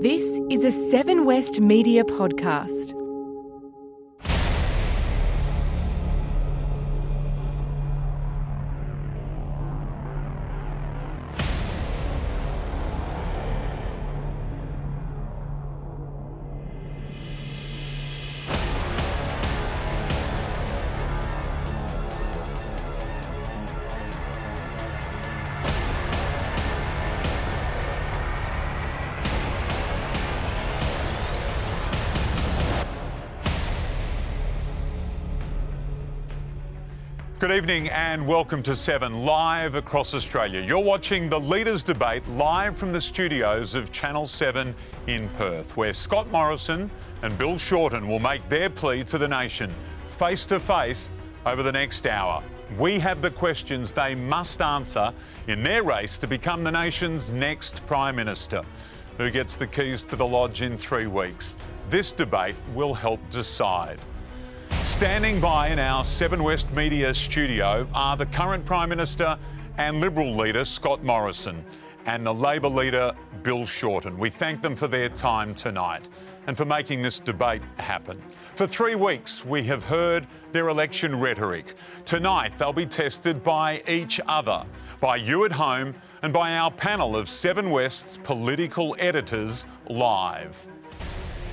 This is a Seven West Media podcast. Evening and welcome to 7 live across Australia. You're watching the Leaders Debate live from the studios of Channel 7 in Perth, where Scott Morrison and Bill Shorten will make their plea to the nation face to face over the next hour. We have the questions they must answer in their race to become the nation's next Prime Minister. Who gets the keys to the Lodge in three weeks? This debate will help decide. Standing by in our Seven West Media studio are the current Prime Minister and Liberal leader Scott Morrison and the Labor leader Bill Shorten. We thank them for their time tonight and for making this debate happen. For three weeks, we have heard their election rhetoric. Tonight, they'll be tested by each other, by you at home, and by our panel of Seven West's political editors live.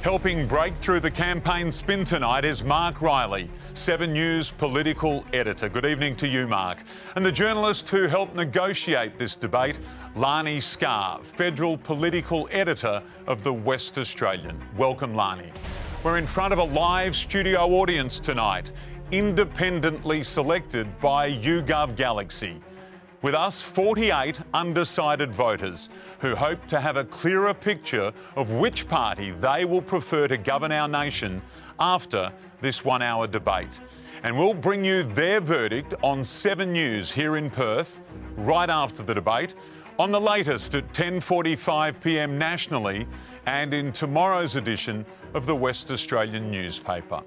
Helping break through the campaign spin tonight is Mark Riley, 7 News political editor. Good evening to you, Mark. And the journalist who helped negotiate this debate, Lanai Scarr, federal political editor of the West Australian. Welcome, Lanai. We're in front of a live studio audience tonight, independently selected by YouGov Galaxy. With us, 48 undecided voters who hope to have a clearer picture of which party they will prefer to govern our nation after this one hour debate. And we'll bring you their verdict on 7 News here in Perth right after the debate, on the latest at 10:45 p.m. nationally and in tomorrow's edition of the West Australian newspaper.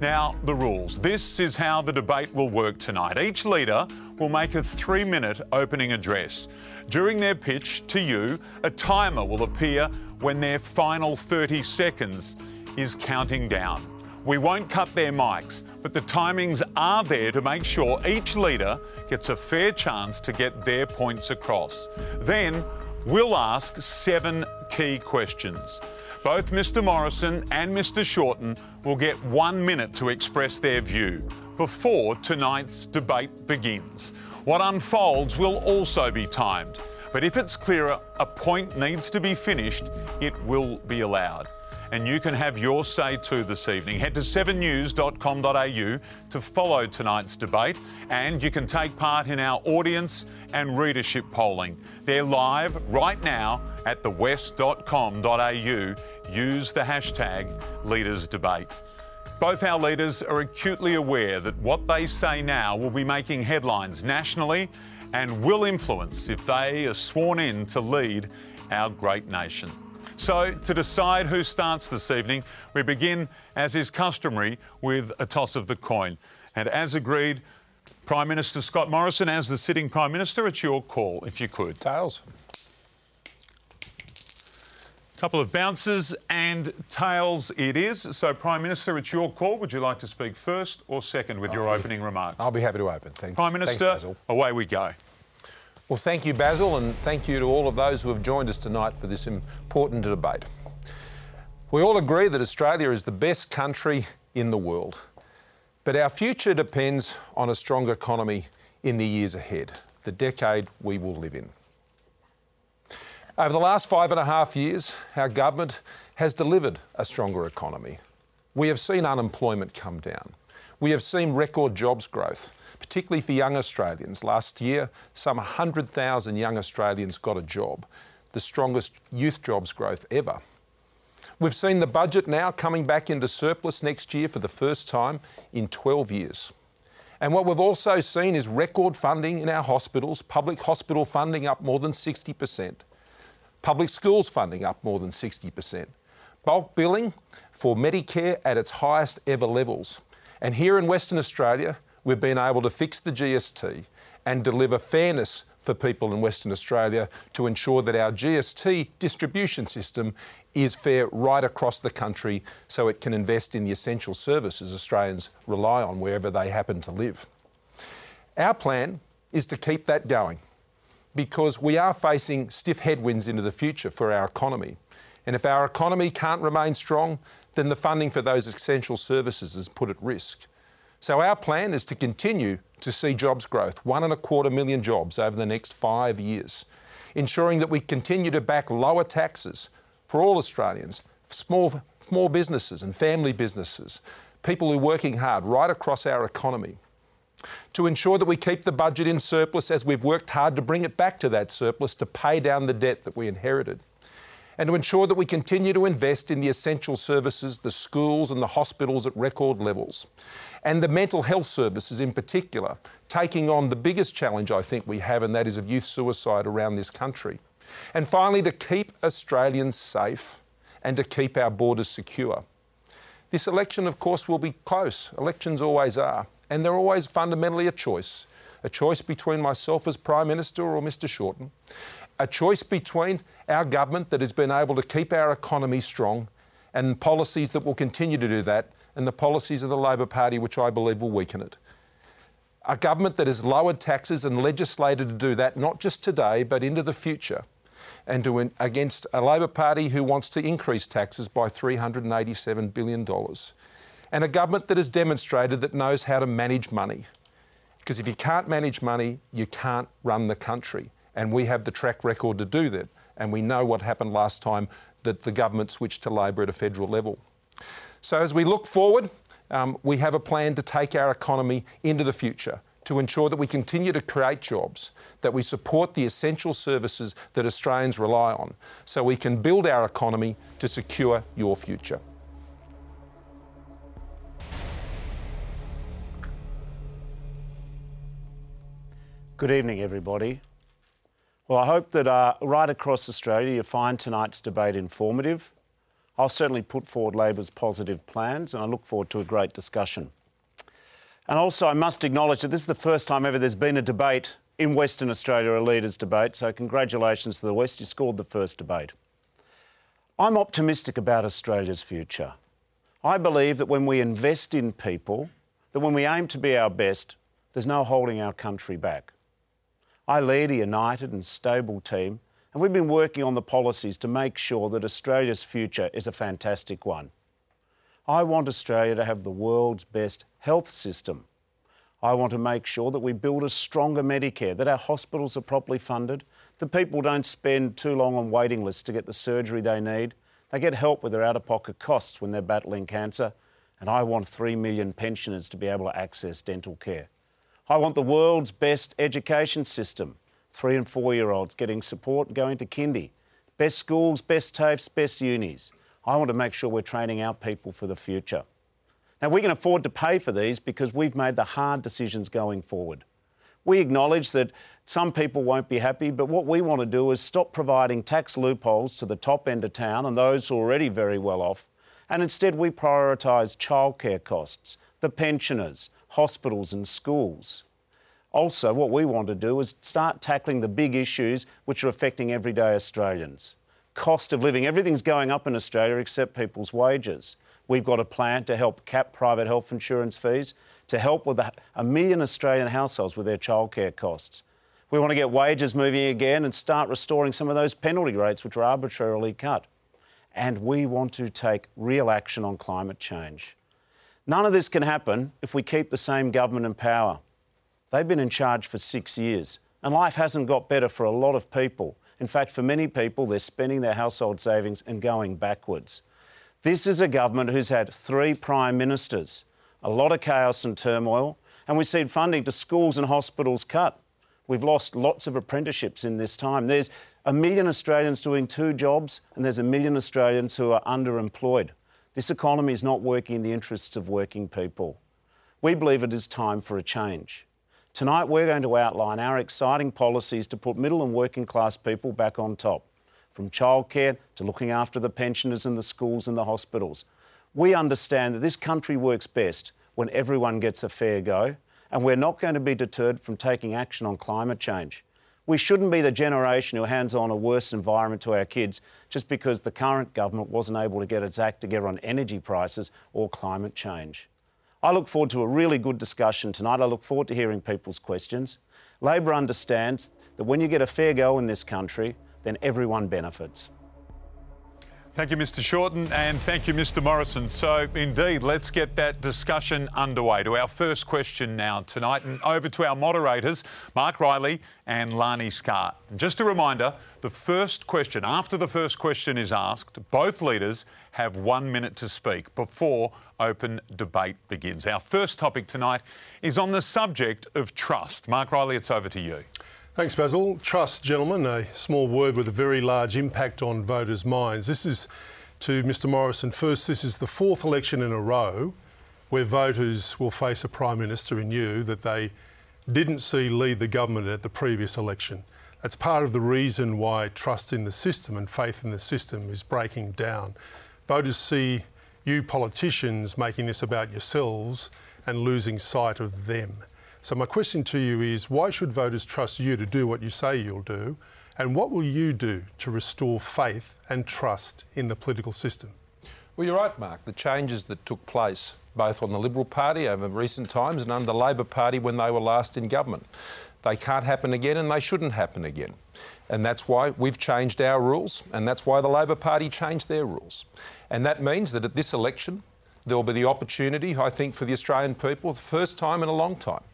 Now, the rules. This is how the debate will work tonight. Each leader will make a three minute opening address. During their pitch to you, a timer will appear when their final 30 seconds is counting down. We won't cut their mics, but the timings are there to make sure each leader gets a fair chance to get their points across. Then we'll ask seven key questions. Both Mr. Morrison and Mr. Shorten will get one minute to express their view before tonight's debate begins. What unfolds will also be timed, but if it's clearer a point needs to be finished, it will be allowed. And you can have your say too this evening. Head to 7news.com.au to follow tonight's debate, and you can take part in our audience and readership polling. They're live right now at thewest.com.au. Use the hashtag LeadersDebate. Both our leaders are acutely aware that what they say now will be making headlines nationally and will influence if they are sworn in to lead our great nation. So, to decide who starts this evening, we begin, as is customary, with a toss of the coin. And as agreed, Prime Minister Scott Morrison, as the sitting Prime Minister, it's your call, if you could. Tails. Couple of bounces and tails it is. So, Prime Minister, it's your call. Would you like to speak first or second with your opening remarks? I'll be happy to open. Thanks. Prime Minister, Thanks, away we go. Well, thank you, Basil, and thank you to all of those who have joined us tonight for this important debate. We all agree that Australia is the best country in the world, but our future depends on a stronger economy in the years ahead, the decade we will live in. Over the last five and a half years, our government has delivered a stronger economy. We have seen unemployment come down. We have seen record jobs growth, particularly for young Australians. Last year, some 100,000 young Australians got a job, the strongest youth jobs growth ever. We've seen the budget now coming back into surplus next year for the first time in 12 years. And what we've also seen is record funding in our hospitals, public hospital funding up more than 60%, public schools funding up more than 60%, bulk billing for Medicare at its highest ever levels. And here in Western Australia, we've been able to fix the GST and deliver fairness for people in Western Australia to ensure that our GST distribution system is fair right across the country so it can invest in the essential services Australians rely on wherever they happen to live. Our plan is to keep that going because we are facing stiff headwinds into the future for our economy. And if our economy can't remain strong, then the funding for those essential services is put at risk. So our plan is to continue to see jobs growth, one and a quarter million jobs over the next five years, ensuring that we continue to back lower taxes for all Australians, small, small businesses and family businesses, people who are working hard right across our economy. To ensure that we keep the budget in surplus as we've worked hard to bring it back to that surplus to pay down the debt that we inherited and to ensure that we continue to invest in the essential services, the schools and the hospitals at record levels, and the mental health services in particular, taking on the biggest challenge I think we have, and that is of youth suicide around this country. And finally, to keep Australians safe and to keep our borders secure. This election, of course, will be close. Elections always are. And they're always fundamentally a choice a choice between myself as Prime Minister or Mr Shorten, a choice between our government that has been able to keep our economy strong and policies that will continue to do that, and the policies of the Labor Party, which I believe will weaken it. A government that has lowered taxes and legislated to do that, not just today, but into the future, and to, against a Labor Party who wants to increase taxes by $387 billion. And a government that has demonstrated that knows how to manage money. Because if you can't manage money, you can't run the country and we have the track record to do that. And we know what happened last time that the government switched to Labor at a federal level. So as we look forward, um, we have a plan to take our economy into the future to ensure that we continue to create jobs, that we support the essential services that Australians rely on, so we can build our economy to secure your future. Good evening, everybody. Well, I hope that uh, right across Australia you find tonight's debate informative. I'll certainly put forward Labor's positive plans and I look forward to a great discussion. And also, I must acknowledge that this is the first time ever there's been a debate in Western Australia, a leaders' debate, so congratulations to the West, you scored the first debate. I'm optimistic about Australia's future. I believe that when we invest in people, that when we aim to be our best, there's no holding our country back. I lead a united and stable team, and we've been working on the policies to make sure that Australia's future is a fantastic one. I want Australia to have the world's best health system. I want to make sure that we build a stronger Medicare, that our hospitals are properly funded, that people don't spend too long on waiting lists to get the surgery they need, they get help with their out of pocket costs when they're battling cancer, and I want 3 million pensioners to be able to access dental care. I want the world's best education system. Three and four year olds getting support going to kindy. Best schools, best TAFEs, best unis. I want to make sure we're training our people for the future. Now, we can afford to pay for these because we've made the hard decisions going forward. We acknowledge that some people won't be happy, but what we want to do is stop providing tax loopholes to the top end of town and those already very well off, and instead we prioritise childcare costs, the pensioners, hospitals and schools. Also, what we want to do is start tackling the big issues which are affecting everyday Australians. Cost of living, everything's going up in Australia except people's wages. We've got a plan to help cap private health insurance fees, to help with a million Australian households with their childcare costs. We want to get wages moving again and start restoring some of those penalty rates which were arbitrarily cut. And we want to take real action on climate change. None of this can happen if we keep the same government in power. They've been in charge for six years, and life hasn't got better for a lot of people. In fact, for many people, they're spending their household savings and going backwards. This is a government who's had three prime ministers, a lot of chaos and turmoil, and we've seen funding to schools and hospitals cut. We've lost lots of apprenticeships in this time. There's a million Australians doing two jobs, and there's a million Australians who are underemployed. This economy is not working in the interests of working people. We believe it is time for a change. Tonight, we're going to outline our exciting policies to put middle and working class people back on top, from childcare to looking after the pensioners and the schools and the hospitals. We understand that this country works best when everyone gets a fair go, and we're not going to be deterred from taking action on climate change. We shouldn't be the generation who hands on a worse environment to our kids just because the current government wasn't able to get its act together on energy prices or climate change. I look forward to a really good discussion tonight. I look forward to hearing people's questions. Labor understands that when you get a fair go in this country, then everyone benefits. Thank you, Mr. Shorten, and thank you, Mr. Morrison. So, indeed, let's get that discussion underway. To our first question now tonight, and over to our moderators, Mark Riley and Lanai Scarr. Just a reminder the first question, after the first question is asked, both leaders have one minute to speak before open debate begins. Our first topic tonight is on the subject of trust. Mark Riley, it's over to you. Thanks, Basil. Trust, gentlemen, a small word with a very large impact on voters' minds. This is to Mr Morrison. First, this is the fourth election in a row where voters will face a Prime Minister in you that they didn't see lead the government at the previous election. That's part of the reason why trust in the system and faith in the system is breaking down. Voters see you politicians making this about yourselves and losing sight of them. So, my question to you is why should voters trust you to do what you say you'll do? And what will you do to restore faith and trust in the political system? Well, you're right, Mark. The changes that took place both on the Liberal Party over recent times and under the Labor Party when they were last in government. They can't happen again and they shouldn't happen again. And that's why we've changed our rules and that's why the Labor Party changed their rules. And that means that at this election, there will be the opportunity, I think, for the Australian people, the first time in a long time,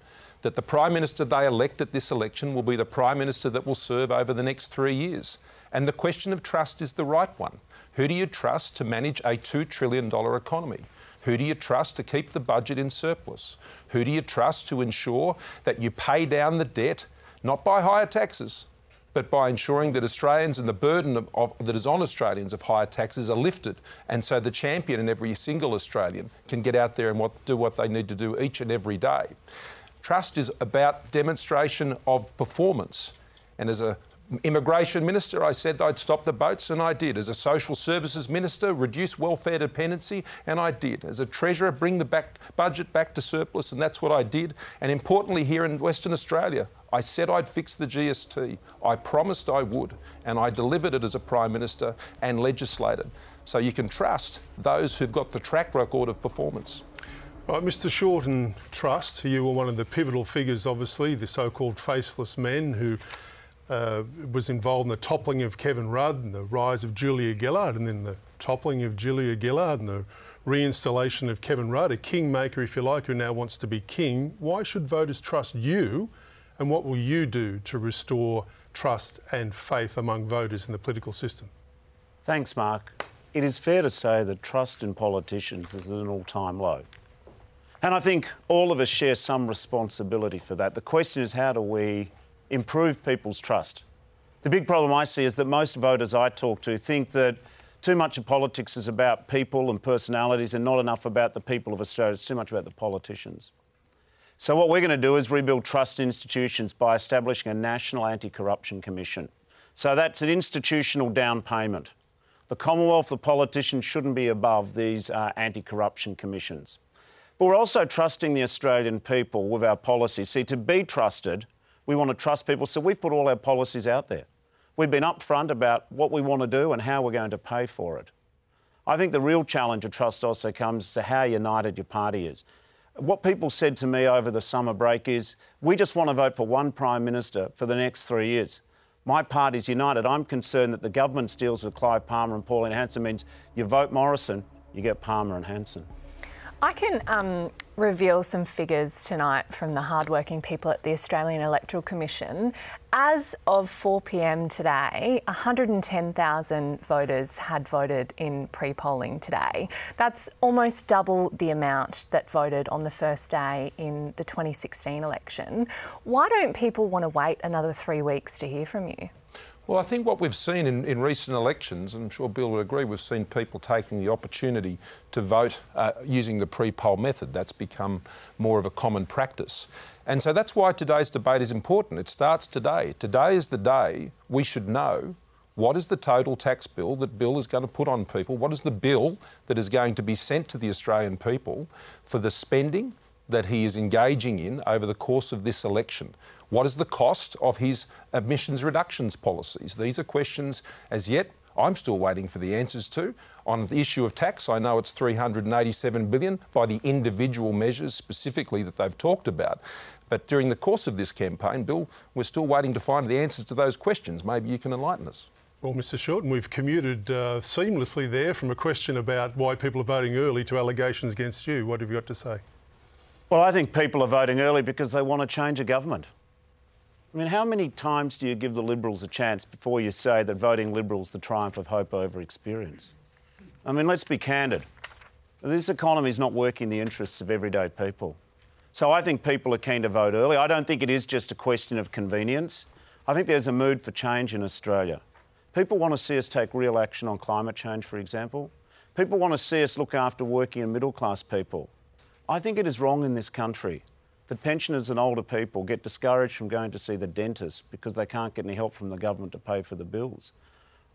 that the Prime Minister they elect at this election will be the Prime Minister that will serve over the next three years. And the question of trust is the right one. Who do you trust to manage a $2 trillion economy? Who do you trust to keep the budget in surplus? Who do you trust to ensure that you pay down the debt, not by higher taxes, but by ensuring that Australians and the burden of, of, that is on Australians of higher taxes are lifted, and so the champion in every single Australian can get out there and what, do what they need to do each and every day. Trust is about demonstration of performance. And as a immigration minister, I said I'd stop the boats, and I did. As a social services minister, reduce welfare dependency, and I did. As a treasurer, bring the back budget back to surplus, and that's what I did. And importantly, here in Western Australia, I said I'd fix the GST. I promised I would, and I delivered it as a Prime Minister and legislated. So you can trust those who've got the track record of performance. Right, Mr. Shorten Trust, you were one of the pivotal figures, obviously, the so called faceless men who uh, was involved in the toppling of Kevin Rudd and the rise of Julia Gillard, and then the toppling of Julia Gillard and the reinstallation of Kevin Rudd, a kingmaker, if you like, who now wants to be king. Why should voters trust you, and what will you do to restore trust and faith among voters in the political system? Thanks, Mark. It is fair to say that trust in politicians is at an all time low. And I think all of us share some responsibility for that. The question is how do we improve people's trust? The big problem I see is that most voters I talk to think that too much of politics is about people and personalities and not enough about the people of Australia. It's too much about the politicians. So, what we're going to do is rebuild trust in institutions by establishing a National Anti Corruption Commission. So, that's an institutional down payment. The Commonwealth, the politicians shouldn't be above these uh, anti corruption commissions. But we're also trusting the Australian people with our policies. See, to be trusted, we want to trust people, so we've put all our policies out there. We've been upfront about what we want to do and how we're going to pay for it. I think the real challenge of trust also comes to how united your party is. What people said to me over the summer break is, we just want to vote for one Prime Minister for the next three years. My party's united. I'm concerned that the government's deals with Clive Palmer and Pauline Hanson means you vote Morrison, you get Palmer and Hanson. I can um, reveal some figures tonight from the hardworking people at the Australian Electoral Commission. As of 4 pm today, 110,000 voters had voted in pre polling today. That's almost double the amount that voted on the first day in the 2016 election. Why don't people want to wait another three weeks to hear from you? Well, I think what we've seen in, in recent elections, and I'm sure Bill would agree, we've seen people taking the opportunity to vote uh, using the pre poll method. That's become more of a common practice. And so that's why today's debate is important. It starts today. Today is the day we should know what is the total tax bill that Bill is going to put on people? What is the bill that is going to be sent to the Australian people for the spending that he is engaging in over the course of this election. What is the cost of his emissions reductions policies? These are questions as yet I'm still waiting for the answers to. On the issue of tax, I know it's 387 billion by the individual measures specifically that they've talked about. But during the course of this campaign, Bill, we're still waiting to find the answers to those questions. Maybe you can enlighten us. Well, Mr. Shorten, we've commuted uh, seamlessly there from a question about why people are voting early to allegations against you. What have you got to say? Well, I think people are voting early because they want to change a government. I mean, how many times do you give the Liberals a chance before you say that voting Liberals the triumph of hope over experience? I mean, let's be candid. This economy is not working in the interests of everyday people. So I think people are keen to vote early. I don't think it is just a question of convenience. I think there's a mood for change in Australia. People want to see us take real action on climate change, for example. People want to see us look after working and middle class people. I think it is wrong in this country that pensioners and older people get discouraged from going to see the dentist because they can't get any help from the government to pay for the bills.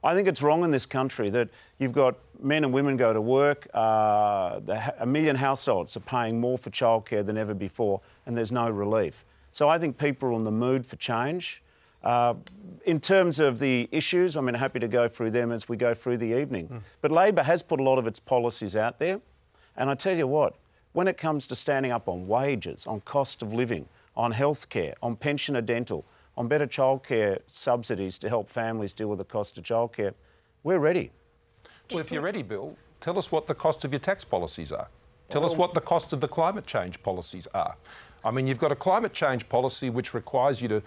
I think it's wrong in this country that you've got men and women go to work, uh, a million households are paying more for childcare than ever before, and there's no relief. So I think people are in the mood for change. Uh, in terms of the issues, I mean, happy to go through them as we go through the evening. Mm. But Labor has put a lot of its policies out there. And I tell you what, when it comes to standing up on wages, on cost of living, on healthcare, on pensioner dental, on better childcare subsidies to help families deal with the cost of childcare, we're ready. Well, if you're ready, Bill, tell us what the cost of your tax policies are. Tell well, us what the cost of the climate change policies are. I mean, you've got a climate change policy which requires you to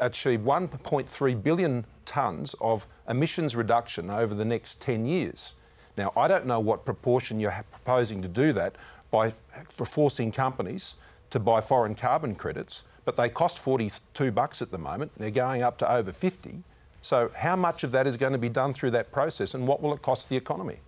achieve 1.3 billion tonnes of emissions reduction over the next 10 years. Now, I don't know what proportion you're proposing to do that by for forcing companies to buy foreign carbon credits, but they cost 42 bucks at the moment. They're going up to over 50. So, how much of that is going to be done through that process, and what will it cost the economy?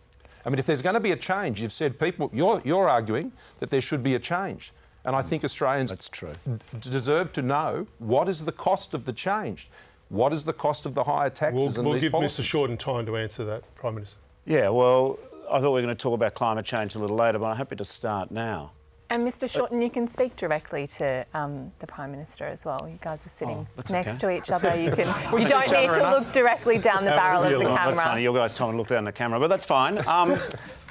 I mean, if there's going to be a change, you've said people, you're, you're arguing that there should be a change. And I think Australians That's true. deserve to know what is the cost of the change? What is the cost of the higher taxes? We'll, we'll give policies? Mr Shorten time to answer that, Prime Minister. Yeah, well, I thought we were going to talk about climate change a little later, but I'm happy to start now. And Mr Shorten, you can speak directly to um, the Prime Minister as well. You guys are sitting oh, next okay. to each other. You can. you don't need to enough. look directly down the barrel of the camera. That's funny. You guys told me to look down the camera, but that's fine. Um,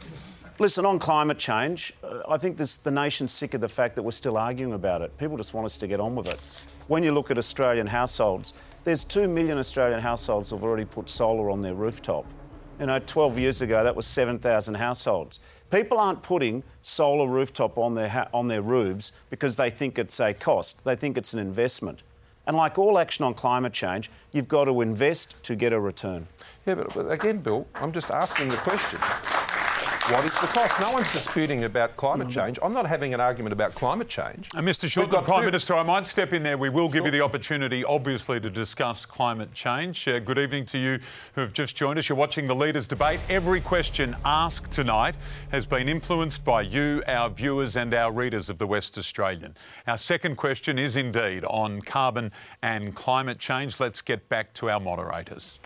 listen, on climate change, uh, I think this, the nation's sick of the fact that we're still arguing about it. People just want us to get on with it. When you look at Australian households, there's two million Australian households who have already put solar on their rooftop. You know, 12 years ago, that was 7,000 households. People aren't putting solar rooftop on their, ha- on their roofs because they think it's a cost, they think it's an investment. And like all action on climate change, you've got to invest to get a return. Yeah, but, but again, Bill, I'm just asking the question. What is the cost? No one's disputing about climate change. I'm not having an argument about climate change. And Mr Short, the Prime Minister, I might step in there. We will give sure. you the opportunity, obviously, to discuss climate change. Uh, good evening to you who have just joined us. You're watching the Leaders Debate. Every question asked tonight has been influenced by you, our viewers, and our readers of the West Australian. Our second question is indeed on carbon and climate change. Let's get back to our moderators.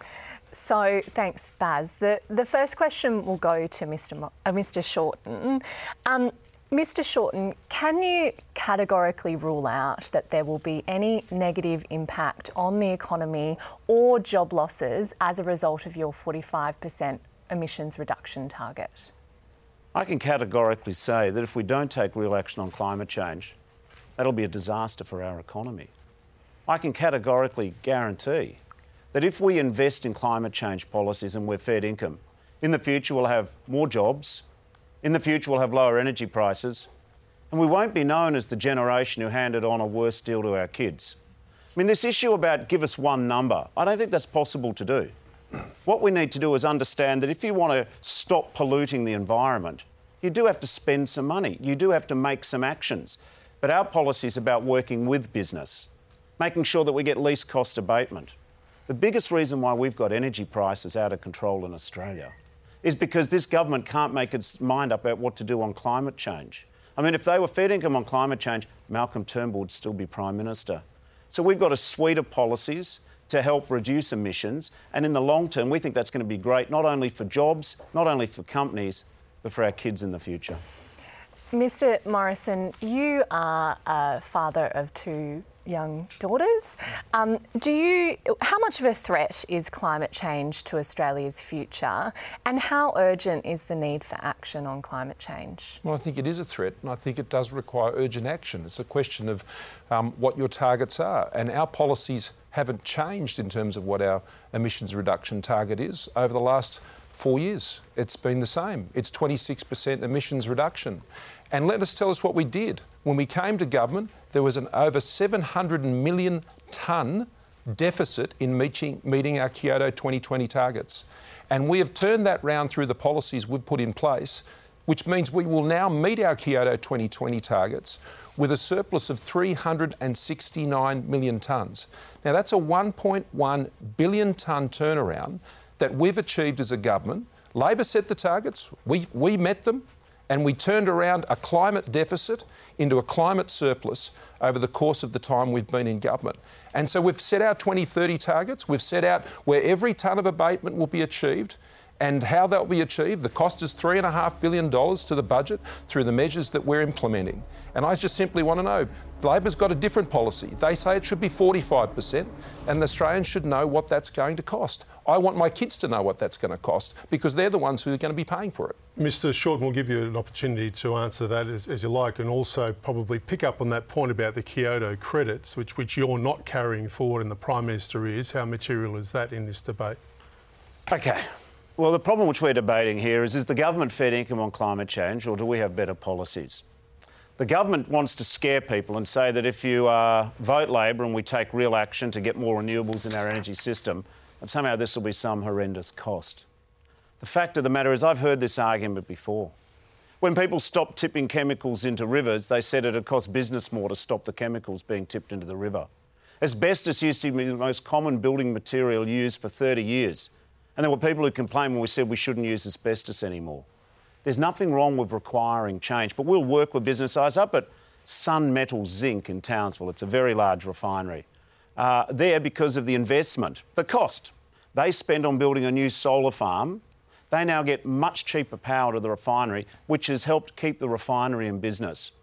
So thanks, Baz. The the first question will go to Mr. Mo- uh, Mr. Shorten. Um, Mr. Shorten, can you categorically rule out that there will be any negative impact on the economy or job losses as a result of your 45% emissions reduction target? I can categorically say that if we don't take real action on climate change, that'll be a disaster for our economy. I can categorically guarantee that if we invest in climate change policies and we're fair dinkum, in the future we'll have more jobs, in the future we'll have lower energy prices, and we won't be known as the generation who handed on a worse deal to our kids. I mean, this issue about give us one number, I don't think that's possible to do. What we need to do is understand that if you want to stop polluting the environment, you do have to spend some money, you do have to make some actions. But our policy is about working with business, making sure that we get least cost abatement. The biggest reason why we've got energy prices out of control in Australia is because this government can't make its mind up about what to do on climate change. I mean, if they were fair dinkum on climate change, Malcolm Turnbull would still be Prime Minister. So we've got a suite of policies to help reduce emissions, and in the long term, we think that's going to be great not only for jobs, not only for companies, but for our kids in the future. Mr. Morrison, you are a father of two young daughters. Um, do you? How much of a threat is climate change to Australia's future, and how urgent is the need for action on climate change? Well, I think it is a threat, and I think it does require urgent action. It's a question of um, what your targets are, and our policies haven't changed in terms of what our emissions reduction target is over the last four years. It's been the same. It's 26% emissions reduction. And let us tell us what we did. When we came to government, there was an over 700 million tonne deficit in meeting, meeting our Kyoto 2020 targets. And we have turned that round through the policies we've put in place, which means we will now meet our Kyoto 2020 targets with a surplus of 369 million tonnes. Now, that's a 1.1 billion tonne turnaround that we've achieved as a government. Labor set the targets, we, we met them, and we turned around a climate deficit into a climate surplus over the course of the time we've been in government. And so we've set our 2030 targets, we've set out where every tonne of abatement will be achieved and how that will be achieved. The cost is $3.5 billion to the budget through the measures that we're implementing. And I just simply want to know Labor's got a different policy. They say it should be 45%, and the Australians should know what that's going to cost. I want my kids to know what that's going to cost because they're the ones who are going to be paying for it. Mr. Shorten will give you an opportunity to answer that as, as, you like, and also probably pick up on that point about the Kyoto credits, which, which you're not carrying forward and the Prime Minister is. How material is that in this debate? Okay. Well, the problem which we're debating here is is the government fair dinkum on climate change or do we have better policies? The government wants to scare people and say that if you uh, vote Labor and we take real action to get more renewables in our energy system, that somehow this will be some horrendous cost. The fact of the matter is, I've heard this argument before. When people stopped tipping chemicals into rivers, they said it would cost business more to stop the chemicals being tipped into the river. Asbestos used to be the most common building material used for 30 years. And there were people who complained when we said we shouldn't use asbestos anymore. There's nothing wrong with requiring change, but we'll work with business eyes up at Sun Metal Zinc in Townsville. It's a very large refinery. Uh, there because of the investment, the cost they spend on building a new solar farm. They now get much cheaper power to the refinery, which has helped keep the refinery in business.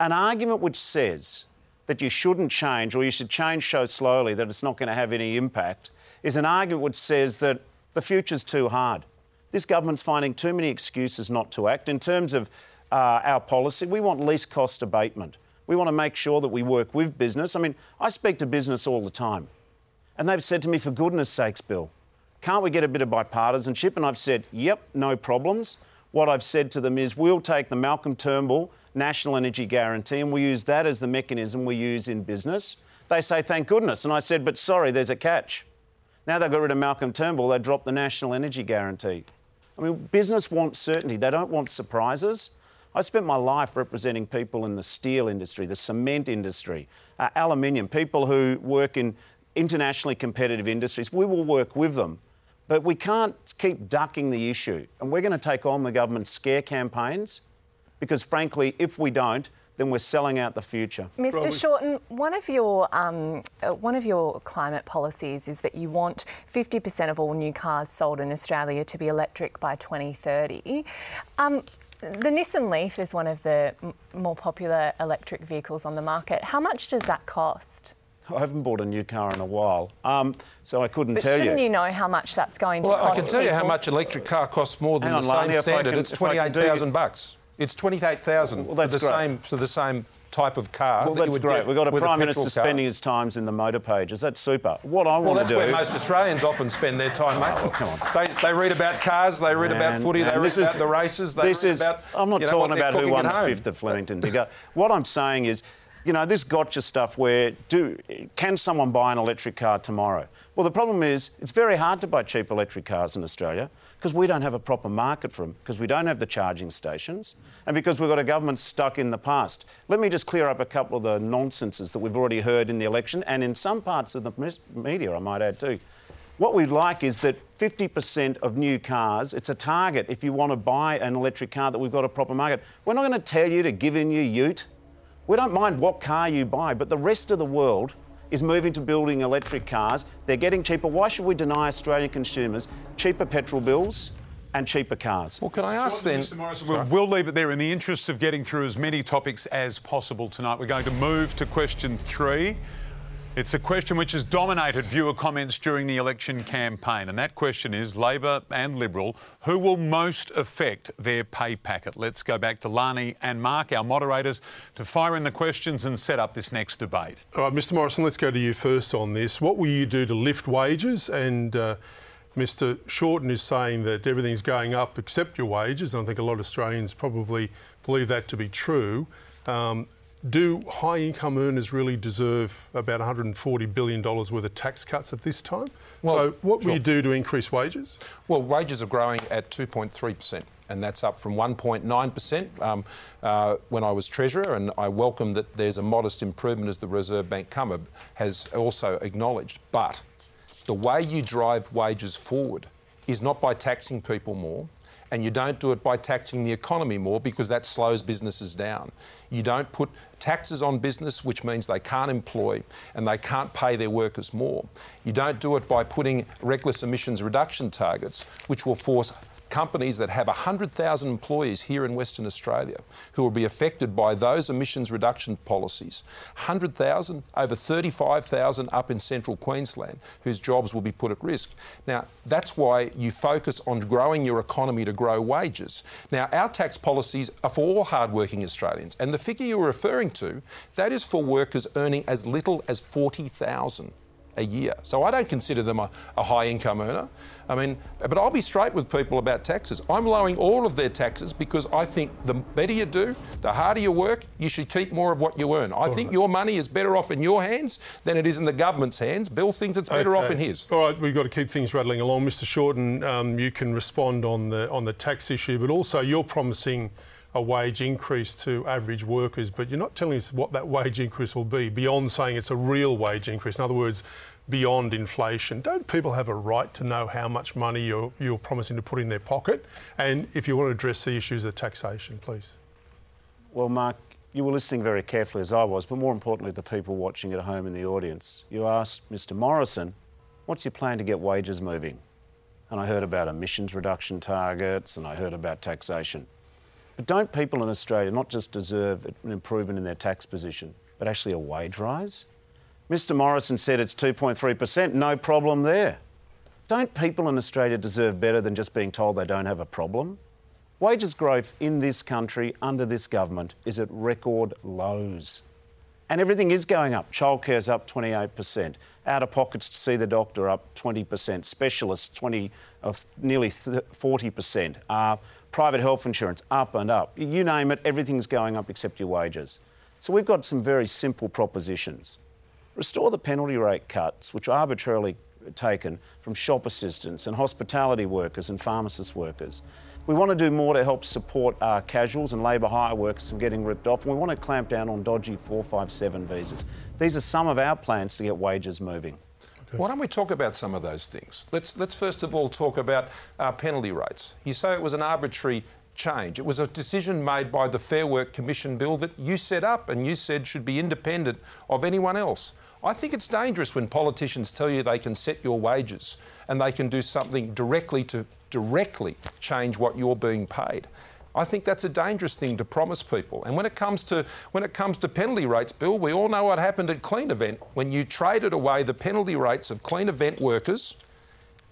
An argument which says that you shouldn't change or you should change so slowly that it's not going to have any impact is an argument which says that the future's too hard. This government's finding too many excuses not to act. In terms of uh, our policy, we want least cost abatement. We want to make sure that we work with business. I mean, I speak to business all the time, and they've said to me, for goodness sakes, Bill, can't we get a bit of bipartisanship? And I've said, yep, no problems. What I've said to them is, we'll take the Malcolm Turnbull National Energy Guarantee and we use that as the mechanism we use in business. They say, thank goodness. And I said, but sorry, there's a catch. Now they've got rid of Malcolm Turnbull, they dropped the National Energy Guarantee. I mean, business wants certainty, they don't want surprises. I spent my life representing people in the steel industry, the cement industry, uh, aluminium, people who work in internationally competitive industries. We will work with them, but we can't keep ducking the issue. And we're going to take on the government's scare campaigns because, frankly, if we don't, then we're selling out the future. Mr. Probably. Shorten, one of your um, uh, one of your climate policies is that you want 50% of all new cars sold in Australia to be electric by 2030. Um, the Nissan Leaf is one of the m- more popular electric vehicles on the market. How much does that cost? I haven't bought a new car in a while, um, so I couldn't but tell you. Shouldn't you know how much that's going well, to cost? I can tell people? you how much electric car costs more than Hang the on, same standard. Can, it's twenty-eight thousand bucks. It's twenty-eight thousand. Well, that's for the great. same for the same type of car. Well, that that's great. We've got a prime minister car. spending his times in the motor pages. That's super. What I well, want to do. Well, that's where most Australians often spend their time, mate. Oh, come on. They, they read about cars, they read about footy, they read about the races. They this read is. about, I'm not you know, talking about who won the fifth of Flemington. Digger. what I'm saying is, you know, this gotcha stuff where do can someone buy an electric car tomorrow? Well, the problem is it's very hard to buy cheap electric cars in Australia because we don't have a proper market for them, because we don't have the charging stations, and because we've got a government stuck in the past. Let me just clear up a couple of the nonsenses that we've already heard in the election and in some parts of the media, I might add too. What we'd like is that 50% of new cars, it's a target if you want to buy an electric car that we've got a proper market. We're not going to tell you to give in your ute. We don't mind what car you buy, but the rest of the world is moving to building electric cars. They're getting cheaper. Why should we deny Australian consumers cheaper petrol bills and cheaper cars. Well, can I ask then? We'll, we'll leave it there in the interest of getting through as many topics as possible tonight. We're going to move to question three. It's a question which has dominated viewer comments during the election campaign, and that question is Labor and Liberal, who will most affect their pay packet? Let's go back to Lanai and Mark, our moderators, to fire in the questions and set up this next debate. All right, Mr. Morrison, let's go to you first on this. What will you do to lift wages? And uh, Mr. Shorten is saying that everything's going up except your wages. And I think a lot of Australians probably believe that to be true. Um, do high income earners really deserve about $140 billion worth of tax cuts at this time? Well, so, what sure. will you do to increase wages? Well, wages are growing at 2.3%. And that's up from 1.9% um, uh, when I was Treasurer. And I welcome that there's a modest improvement as the Reserve Bank Cummer has also acknowledged. But the way you drive wages forward is not by taxing people more, and you don't do it by taxing the economy more because that slows businesses down. You don't put taxes on business, which means they can't employ and they can't pay their workers more. You don't do it by putting reckless emissions reduction targets, which will force companies that have 100,000 employees here in Western Australia who will be affected by those emissions reduction policies. 100,000, over 35,000 up in central Queensland whose jobs will be put at risk. Now, that's why you focus on growing your economy to grow wages. Now, our tax policies are for all hardworking Australians, and the figure you're referring to, that is for workers earning as little as 40,000 a year. So I don't consider them a, a, high income earner. I mean, but I'll be straight with people about taxes. I'm lowering all of their taxes because I think the better you do, the harder you work, you should keep more of what you earn. I all think right. your money is better off in your hands than it is in the government's hands. Bill thinks it's better okay. off in his. All right, we've got to keep things rattling along. Mr. Shorten, um, you can respond on the on the tax issue, but also you're promising a wage increase to average workers, but you're not telling us what that wage increase will be beyond saying it's a real wage increase. In other words, beyond inflation. Don't people have a right to know how much money you're, you're promising to put in their pocket? And if you want to address the issues of taxation, please. Well, Mark, you were listening very carefully as I was, but more importantly, the people watching at home in the audience. You asked Mr. Morrison, what's your plan to get wages moving? And I heard about emissions reduction targets and I heard about taxation. But don't people in Australia not just deserve an improvement in their tax position, but actually a wage rise? Mr Morrison said it's 2.3%, no problem there. Don't people in Australia deserve better than just being told they don't have a problem? Wages growth in this country under this government is at record lows. And everything is going up. Childcare's up 28%. Out of pockets to see the doctor up 20%. Specialists 20, uh, nearly 40%. Uh, private health insurance up and up. You name it, everything's going up except your wages. So we've got some very simple propositions. Restore the penalty rate cuts, which are arbitrarily taken from shop assistants and hospitality workers and pharmacist workers. We want to do more to help support our casuals and labour hire workers from getting ripped off, and we want to clamp down on dodgy 457 visas. These are some of our plans to get wages moving. Why don't we talk about some of those things? Let's, let's first of all talk about our penalty rates. You say it was an arbitrary change. It was a decision made by the Fair Work Commission Bill that you set up and you said should be independent of anyone else. I think it's dangerous when politicians tell you they can set your wages and they can do something directly to directly change what you're being paid. I think that's a dangerous thing to promise people. And when it comes to when it comes to penalty rates, Bill, we all know what happened at Cleanevent when you traded away the penalty rates of Cleanevent workers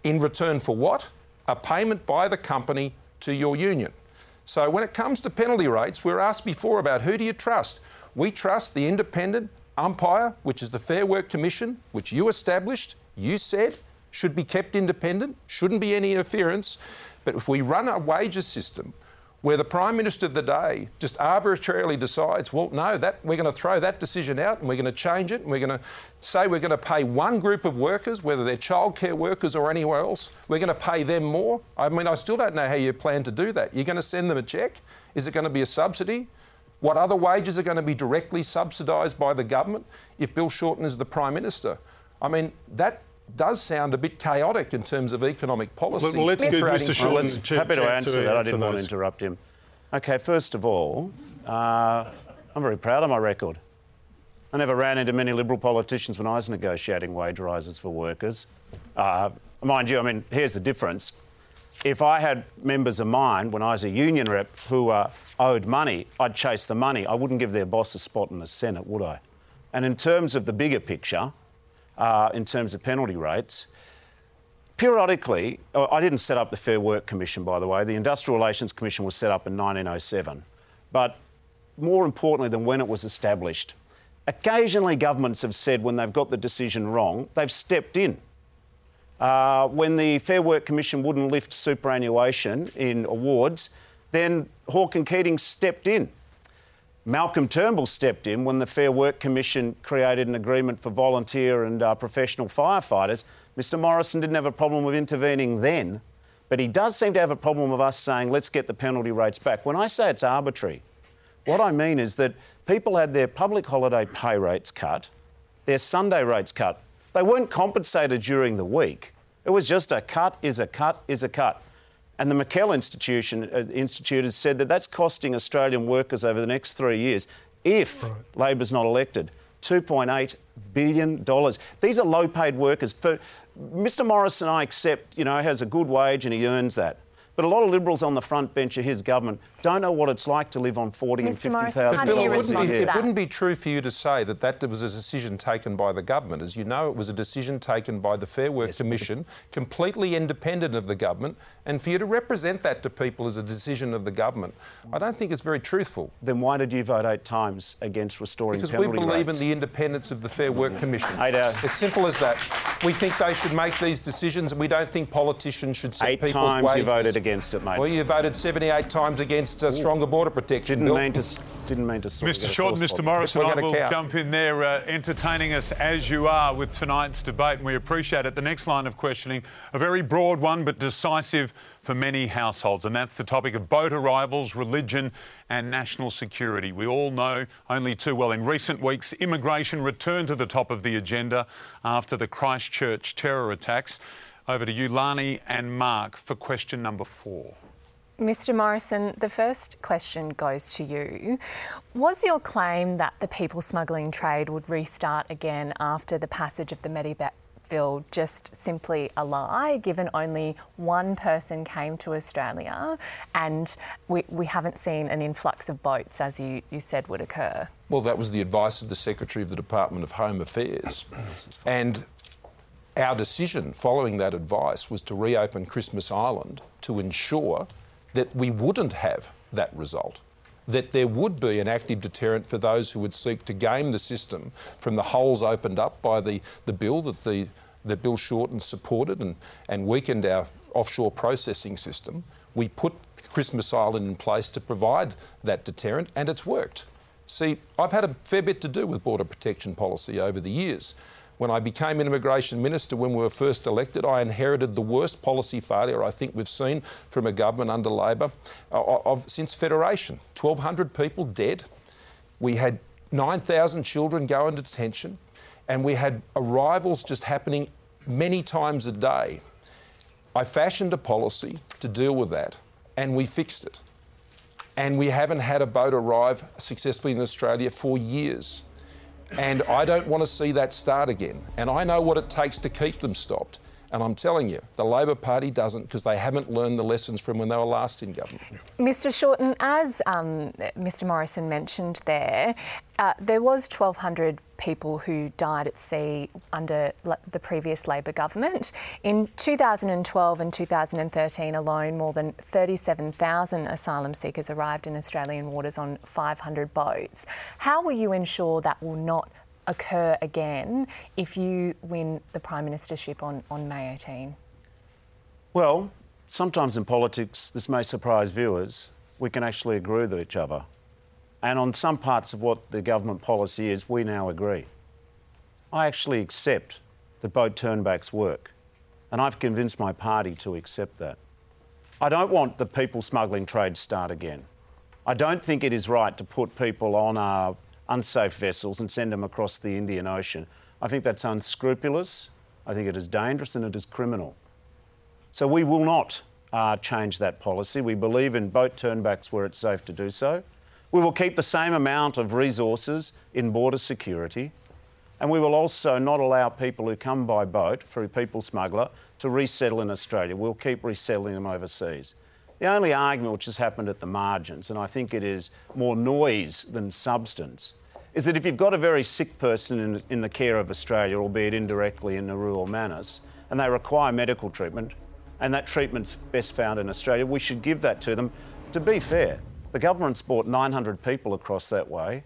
in return for what? A payment by the company to your union. So when it comes to penalty rates, we were asked before about who do you trust? We trust the independent umpire, which is the Fair Work Commission, which you established, you said should be kept independent, shouldn't be any interference. But if we run a wages system where the Prime Minister of the day just arbitrarily decides, well, no, that we're going to throw that decision out and we're going to change it and we're going to say we're going to pay one group of workers, whether they're childcare workers or anywhere else, we're going to pay them more. I mean, I still don't know how you plan to do that. You're going to send them a cheque? Is it going to be a subsidy? What other wages are going to be directly subsidised by the government if Bill Shorten is the Prime Minister? I mean, that does sound a bit chaotic in terms of economic policy. Well, let's give Mr. Shorten Happy to answer that. I didn't want to interrupt him. Okay, first of all, uh, I'm very proud of my record. I never ran into many Liberal politicians when I was negotiating wage rises for workers. Uh, mind you, I mean, here's the difference. if I had members of mine when I was a union rep who uh, owed money, I'd chase the money. I wouldn't give their boss a spot in the Senate, would I? And in terms of the bigger picture, uh, in terms of penalty rates, periodically, oh, I didn't set up the Fair Work Commission, by the way. The Industrial Relations Commission was set up in 1907. But more importantly than when it was established, occasionally governments have said when they've got the decision wrong, they've stepped in. Uh, when the Fair Work Commission wouldn't lift superannuation in awards, then Hawke and Keating stepped in. Malcolm Turnbull stepped in when the Fair Work Commission created an agreement for volunteer and uh, professional firefighters. Mr Morrison didn't have a problem with intervening then, but he does seem to have a problem with us saying, let's get the penalty rates back. When I say it's arbitrary, what I mean is that people had their public holiday pay rates cut, their Sunday rates cut. They weren't compensated during the week. It was just a cut is a cut is a cut. And the McKell Institution, uh, Institute has said that that's costing Australian workers over the next three years, if right. Labor's not elected, $2.8 billion. These are low paid workers. For Mr Morrison, I accept, you know, has a good wage and he earns that. But a lot of Liberals on the front bench of his government don't know what it's like to live on 40 Mr. and 50,000 dollars. It wouldn't, be, it wouldn't be true for you to say that that was a decision taken by the government. As you know, it was a decision taken by the Fair Work yes. Commission, completely independent of the government, and for you to represent that to people as a decision of the government, I don't think it's very truthful. Then why did you vote eight times against restoring temporary rates? because we believe rates? in the independence of the Fair Work Commission. Ada. It's simple as that. We think they should make these decisions, and we don't think politicians should set eight people's times wages. you voted against it, mate. Well, you voted 78 times against uh, stronger border protection. Didn't mean to. Didn't mean to. Mr. Shorten, Mr. Morrison, I will count. jump in there, uh, entertaining us as you are with tonight's debate, and we appreciate it. The next line of questioning, a very broad one, but decisive for many households, and that's the topic of boat arrivals, religion, and national security. We all know only too well. In recent weeks, immigration returned to the top of the agenda after the Christchurch terror attacks. Over to you, Lanai and Mark, for question number four. Mr. Morrison, the first question goes to you. Was your claim that the people smuggling trade would restart again after the passage of the Medivac bill just simply a lie, given only one person came to Australia and we, we haven't seen an influx of boats as you, you said would occur? Well, that was the advice of the Secretary of the Department of Home Affairs. And our decision following that advice was to reopen Christmas Island to ensure that we wouldn't have that result. That there would be an active deterrent for those who would seek to game the system from the holes opened up by the, the bill that, the, that Bill Shorten supported and, and weakened our offshore processing system. We put Christmas Island in place to provide that deterrent, and it's worked. See, I've had a fair bit to do with border protection policy over the years. When I became an immigration minister when we were first elected, I inherited the worst policy failure I think we've seen from a government under Labor uh, of, since Federation. 1,200 people dead. We had 9,000 children go into detention, and we had arrivals just happening many times a day. I fashioned a policy to deal with that, and we fixed it. And we haven't had a boat arrive successfully in Australia for years. And I don't want to see that start again. And I know what it takes to keep them stopped. And I'm telling you, the Labor Party doesn't because they haven't learned the lessons from when they were last in government. Mr Shorten, as um, Mr Morrison mentioned there, uh, there was 1,200 people who died at sea under the previous Labor government. In 2012 and 2013 alone, more than 37,000 asylum seekers arrived in Australian waters on 500 boats. How will you ensure that will not occur again if you win the Prime Ministership on, on May 18? Well, sometimes in politics, this may surprise viewers, we can actually agree with each other. And on some parts of what the government policy is, we now agree. I actually accept that boat turnbacks work, and I've convinced my party to accept that. I don't want the people smuggling trade start again. I don't think it is right to put people on a unsafe vessels and send them across the Indian Ocean. I think that's unscrupulous, I think it is dangerous, and it is criminal. So we will not uh, change that policy. We believe in boat turnbacks where it's safe to do so. We will keep the same amount of resources in border security. And we will also not allow people who come by boat through people smuggler to resettle in Australia. We'll keep resettling them overseas. The only argument which has happened at the margins, and I think it is more noise than substance, is that if you've got a very sick person in, in the care of Australia, albeit indirectly in Nauru or Manus, and they require medical treatment, and that treatment's best found in Australia, we should give that to them. To be fair, the government's brought 900 people across that way.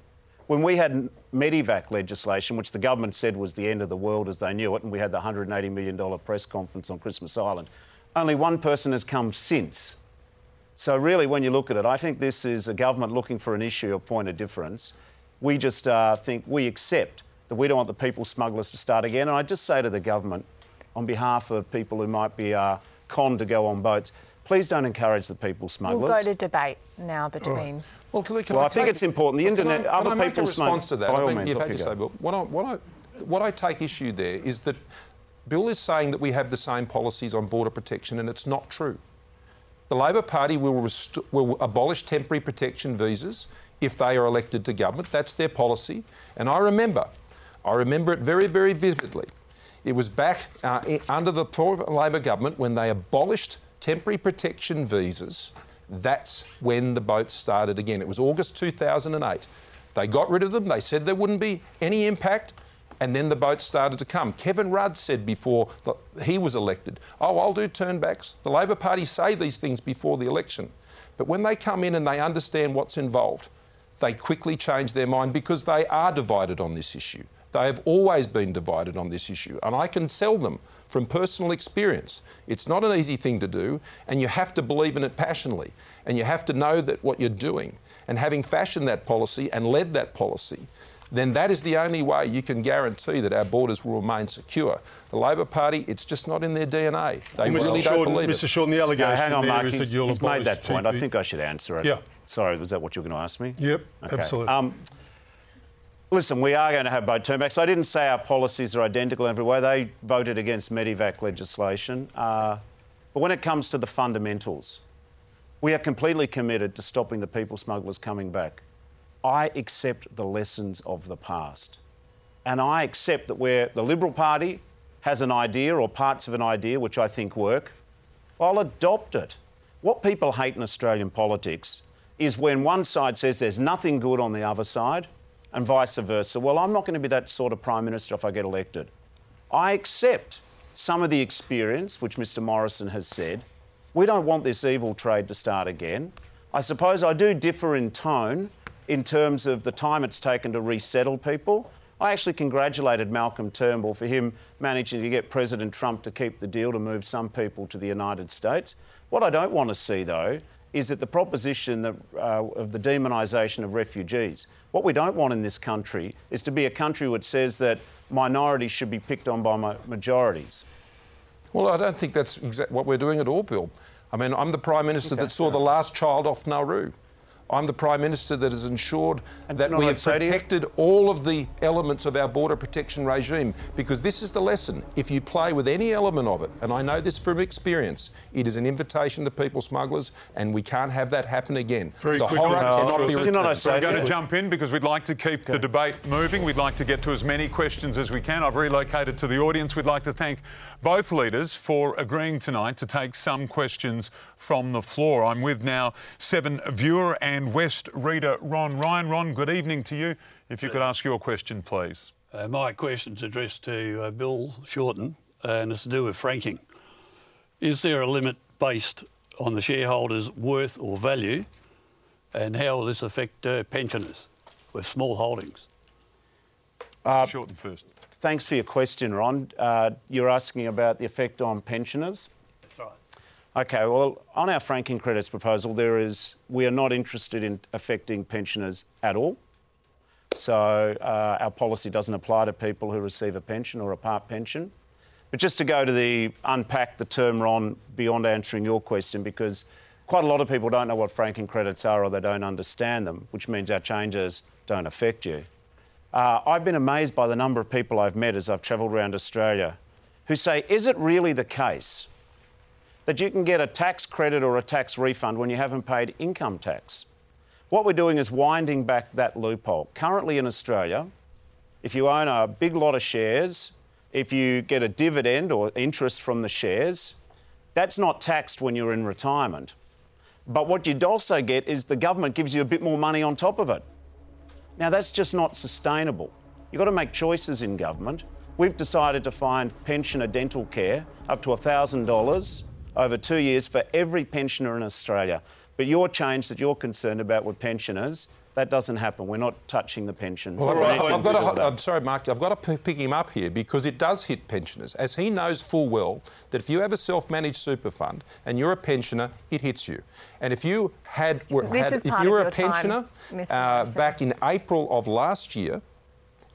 When we had Medivac legislation, which the government said was the end of the world as they knew it, and we had the $180 million press conference on Christmas Island, only one person has come since. So, really, when you look at it, I think this is a government looking for an issue or point of difference. We just uh, think we accept that we don't want the people smugglers to start again. And I just say to the government, on behalf of people who might be uh, conned to go on boats, please don't encourage the people smugglers. We'll go to debate now between. Well, can, can Well, I, I think it's important. The internet- can I, other can I people a smoke- response to that. by I all mean, means, you've had you to go. say, Bill. What I, what, I, what I take issue there is that Bill is saying that we have the same policies on border protection, and it's not true. The Labor Party will, rest- will abolish temporary protection visas if they are elected to government. That's their policy. And I remember, I remember it very, very vividly. It was back uh, under the Labor government when they abolished temporary protection visas. That's when the boats started again. It was August 2008. They got rid of them. They said there wouldn't be any impact. And then the boats started to come. Kevin Rudd said before he was elected, oh, I'll do turnbacks. The Labor Party say these things before the election. But when they come in and they understand what's involved, they quickly change their mind because they are divided on this issue. They have always been divided on this issue. And I can tell them from personal experience, it's not an easy thing to do, and you have to believe in it passionately. And you have to know that what you're doing, and having fashioned that policy and led that policy, then that is the only way you can guarantee that our borders will remain secure. The Labor Party, it's just not in their DNA. They Mr. really don't Shorten, believe Mr. it. Shorten, the No, hang on, there Mark. He's, you'll he's made that abolish point. I think I should answer it. Yeah. Sorry, was that what you were going to ask me? Yep, Okay. absolutely. Um, listen, we are going to have boat turnbacks. I didn't say our policies are identical in every way. They voted against Medivac legislation. Uh, but when it comes to the fundamentals, we are completely committed to stopping the people smugglers coming back. I accept the lessons of the past. And I accept that where the Liberal Party has an idea or parts of an idea which I think work, I'll adopt it. What people hate in Australian politics is when one side says there's nothing good on the other side and vice versa. Well, I'm not going to be that sort of Prime Minister if I get elected. I accept some of the experience which Mr Morrison has said. We don't want this evil trade to start again. I suppose I do differ in tone in terms of the time it's taken to resettle people. I actually congratulated Malcolm Turnbull for him managing to get President Trump to keep the deal to move some people to the United States. What I don't want to see, though, is that the proposition that, uh, of the demonisation of refugees. What we don't want in this country is to be a country which says that minorities should be picked on by ma- majorities. Well, I don't think that's exactly what we're doing at all, Bill. I mean, I'm the Prime Minister that saw the last child off Nauru. I'm the Prime Minister that has ensured And that we have say protected all of the elements of our border protection regime because this is the lesson. If you play with any element of it, and I know this from experience, it is an invitation to people smugglers, and we can't have that happen again. Very the quickly, horror Mr. cannot be Do you know what I returned. say We're to going to jump in because we'd like to keep the debate moving. We'd like to get to as many questions as we can. I've relocated to the audience. We'd like to thank both leaders for agreeing tonight to take some questions from the floor. I'm with now Seven viewer and West reader Ron Ryan. Ron, good evening to you. If you could ask your question, please. Uh, my question's addressed to uh, Bill Shorten, uh, and it's to do with franking. Is there a limit based on the shareholders' worth or value, and how will this affect uh, pensioners with small holdings? Shorten first. Thanks for your question, Ron. Uh, you're asking about the effect on pensioners. That's right. Okay, well, on our franking credits proposal, there is we are not interested in affecting pensioners at all. So uh, our policy doesn't apply to people who receive a pension or a part pension. But just to go to the unpack the term, Ron, beyond answering your question, because quite a lot of people don't know what franking credits are or they don't understand them, which means our changes don't affect you. Uh, I've been amazed by the number of people I've met as I've travelled around Australia who say, is it really the case that you can get a tax credit or a tax refund when you haven't paid income tax? What we're doing is winding back that loophole. Currently in Australia, if you own a big lot of shares, if you get a dividend or interest from the shares, that's not taxed when you're in retirement. But what you'd also get is the government gives you a bit more money on top of it. Now, that's just not sustainable. You've got to make choices in government. We've decided to find pensioner dental care up to $1,000 over two years for every pensioner in Australia. But your change that you're concerned about with pensioners that doesn't happen. We're not touching the pension. Well, We I've, need to I've got do to, that. I'm sorry, Mark. I've got to pick him up here because it does hit pensioners, as he knows full well that if you have a self-managed super fund and you're a pensioner, it hits you. And if you had, were, had if you were a pensioner Mr. uh, back in April of last year,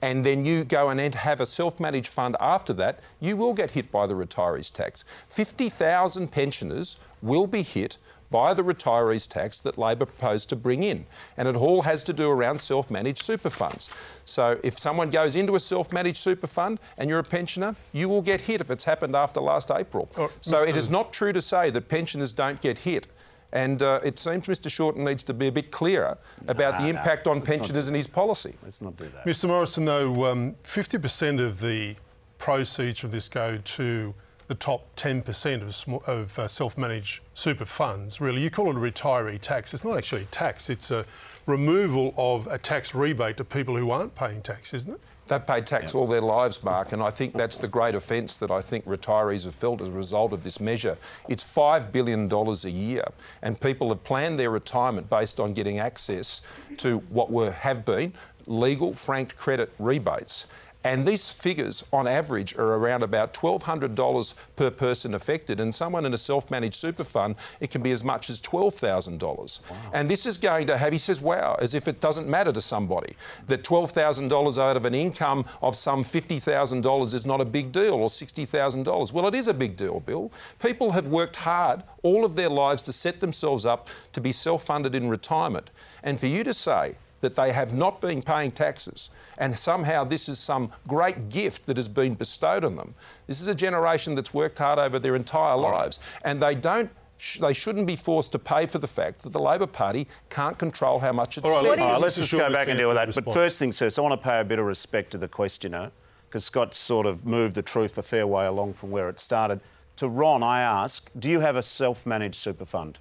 and then you go and have a self-managed fund after that, you will get hit by the retirees tax. 50,000 pensioners will be hit by the retirees tax that Labor proposed to bring in. And it all has to do around self-managed super funds. So if someone goes into a self-managed super fund and you're a pensioner, you will get hit if it's happened after last April. Oh, so it Mr. is not true to say that pensioners don't get hit. And uh, it seems Mr Shorten needs to be a bit clearer about the no, impact on let's pensioners and his policy. Let's not do that. Mr Morrison, though, um, 50% of the proceeds from this go to the top 10% of, sm- of uh, self-managed super funds. Really, you call it a retiree tax. It's not actually a tax. It's a removal of a tax rebate to people who aren't paying tax, isn't it? They've paid tax all their lives, Mark, and I think that's the great offence that I think retirees have felt as a result of this measure. It's $5 billion a year, and people have planned their retirement based on getting access to what were, have been legal franked credit rebates. And these figures, on average, are around about $1,200 per person affected. And someone in a self managed super fund, it can be as much as $12,000. And this is going to have, he says, wow, as if it doesn't matter to somebody that $12,000 out of an income of some $50,000 is not a big deal or $60,000. Well, it is a big deal, Bill. People have worked hard all of their lives to set themselves up to be self funded in retirement. And for you to say, that they have not been paying taxes and somehow this is some great gift that has been bestowed on them. This is a generation that's worked hard over their entire lives and they don't they shouldn't be forced to pay for the fact that the Labor Party can't control how much it's All right, spending. let's- All right, let's just go back and deal with that. But first things first, I want to pay a bit of respect to the questioner because Scott sort of moved the truth a fair way along from where it started. To Ron, I ask, do you have a self-managed super fund?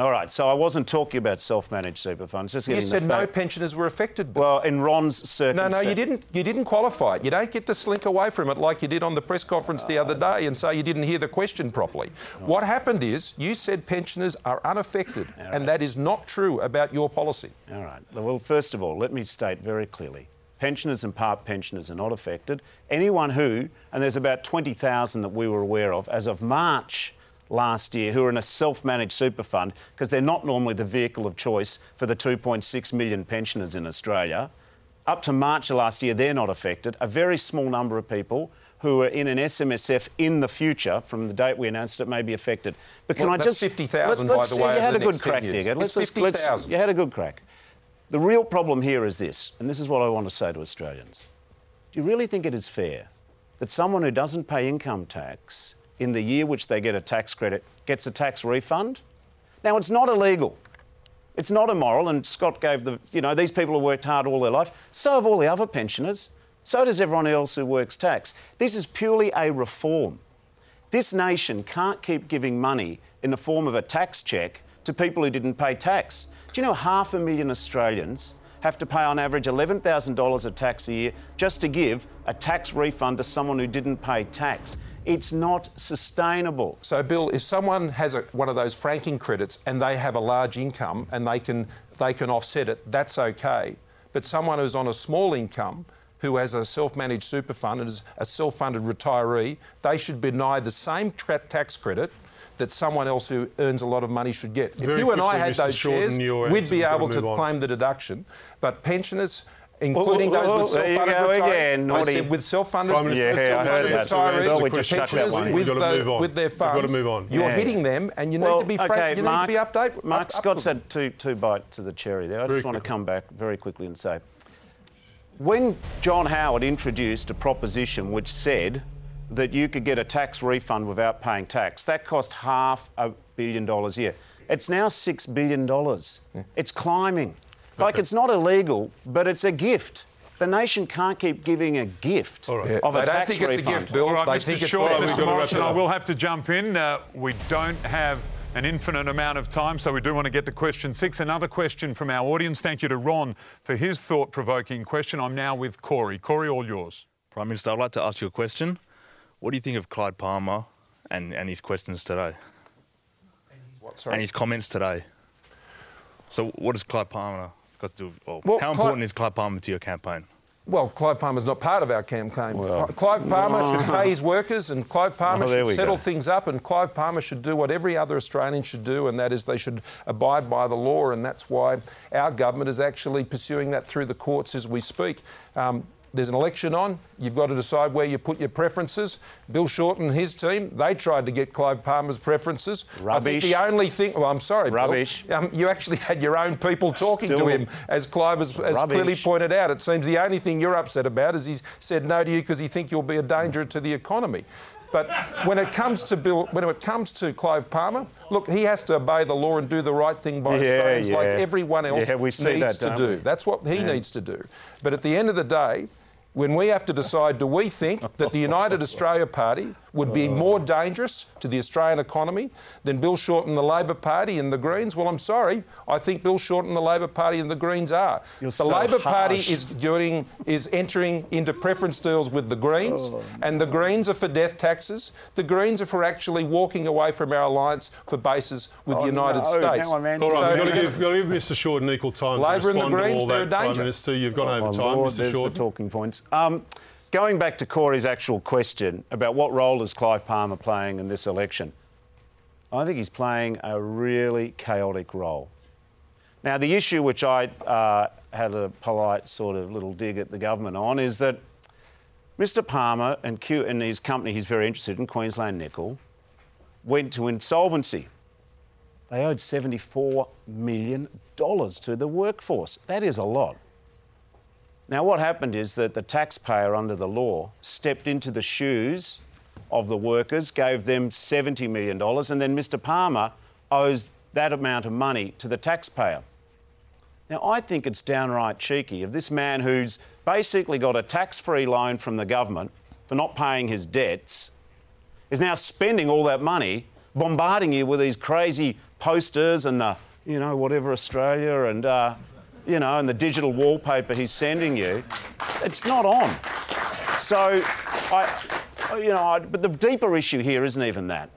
All right, so I wasn't talking about self-managed super funds. Just You said no pensioners were affected. Bill. Well, in Ron's No, circumstance. no, you didn't. You didn't qualify it. You don't get to slink away from it like you did on the press conference the other day and say you didn't hear the question properly. What happened is you said pensioners are unaffected, and that is not true about your policy. All right. Well, first of all, let me state very clearly pensioners and part pensioners are not affected. Anyone who, and there's about 20,000 that we were aware of as of March last year, who are in a self managed super fund, because they're not normally the vehicle of choice for the 2.6 million pensioners in Australia. Up to March of last year, they're not affected. A very small number of people who are in an SMSF in the future, from the date we announced it, may be affected. But can Well, I just 50,000 let- by let's- the way, You had a good crack. Digger. Let's, let's, 50,000. you had a good crack. The real problem here is this, and this is what I want to say to Australians. Do you really think it is fair that someone who doesn't pay income tax in the year which they get a tax credit gets a tax refund? Now, it's not illegal. It's not immoral, and Scott gave the, you know, these people have worked hard all their life. So have all the other pensioners. So does everyone else who works tax. This is purely a reform. This nation can't keep giving money in the form of a tax cheque to people who didn't pay tax. Do you know half a million Australians have to pay on average $11,000 of tax a year just to give a tax refund to someone who didn't pay tax? It's not sustainable. So, Bill, if someone has a, one of those franking credits and they have a large income and they can they can offset it, that's okay. But someone who's on a small income who has a self-managed super fund and is a self-funded retiree, they should be denied the same tra- tax credit that someone else who earns a lot of money should get. Very if you and I had Mr. those Shorten, shares, we'd be we've to able to claim the deduction. But pensioners, including well, those with well, there self-funded retirees, I said with self-funded Prime Minister, Yeah, let's I heard that. retirees, Well, we with just cut that pensioners, one. with, We've got to the- move on. with their We've got funds, to move on. you're Yeah. hitting them, and you need well, to be frank. okay, you Mark, need to be update. Mark up- up Scott's to- had two, two bites to the cherry there. I Very just want to come back very quickly and say when John Howard introduced a proposition which said that you could get a tax refund without paying tax, that cost half a billion dollars a year. It's now $6 billion. It's climbing. Like it's not illegal, but it's a gift. The nation can't keep giving a gift All right. Yeah, of a they don't tax think it's a gift, Bill. All right, they Mr. think it's Short, Well, we've Mr. got to wrap Morrison, I will have to jump in. Uh, we don't have an infinite amount of time, so we do want to get to question six. Another question from our audience. Thank you to Ron for his thought-provoking question. I'm now with Corey. Corey, all yours. Prime Minister, I'd like to ask you a question. What do you think of Clive Palmer and, and his questions today? What, And his comments today? So, what does Clive Palmer got to do? Well, Well, how Clive- important is Clive Palmer to your campaign? Well, Clive Palmer's not part of our campaign. Clive Palmer should pay his workers, and Clive Palmer there should settle go. things up, and Clive Palmer should do what every other Australian should do, and that is they should abide by the law, and that's why our government is actually pursuing that through the courts as we speak. Um, there's an election on. You've got to decide where you put your preferences. Bill Shorten and his team, they tried to get Clive Palmer's preferences. Rubbish. I think the only thing, well, I'm sorry, Bill, Rubbish. um, you actually had your own people talking to him, as Clive has, has clearly pointed out. It seems the only thing you're upset about is he's said no to you because he think you'll be a danger to the economy. But when it comes to Bill, when it comes to Clive Palmer, look, he has to obey the law and do the right thing by Yeah, Australians, like everyone else Yeah, we see needs that, to do. we? That's what he needs to do. But at the end of the day. When we have to decide, do we think that the United Australia Party would be more dangerous to the Australian economy than Bill Shorten, the Labor Party, and the Greens? Well, I'm sorry. I think Bill Shorten, the Labor Party, and the Greens are. You're the so Labor Party is doing is entering into preference deals with the Greens, and the Greens are for death taxes. The Greens are for actually walking away from our alliance for bases with the United Oh, no, States. now I'm answering. All right, So- we've got to give, got to give Mr. Shorten equal time Labor to and the respond to Greens, all they're that, a Prime. Minister. You've gone over Oh, time, Lord, Mr. there's Shorten. the talking points. Um, going back to Corey's actual question about what role is Clive Palmer playing in this election, I think he's playing a really chaotic role. Now, the issue which I uh, had a polite sort of little dig at the government on is that Mr. Palmer and, Q, and his company he's very interested in, Queensland Nickel, went to insolvency. They owed $74 million to the workforce. That is a lot. Now, what happened is that the taxpayer, under the law, stepped into the shoes of the workers, gave them $70 million, and then Mr. Palmer owes that amount of money to the taxpayer. Now, I think it's downright cheeky of this man who's basically got a tax free loan from the government for not paying his debts, is now spending all that money bombarding you with these crazy posters and the, you know, whatever Australia and, uh, you know, and the digital wallpaper he's sending you. It's not on. So, I, you know, I, but the deeper issue here isn't even that.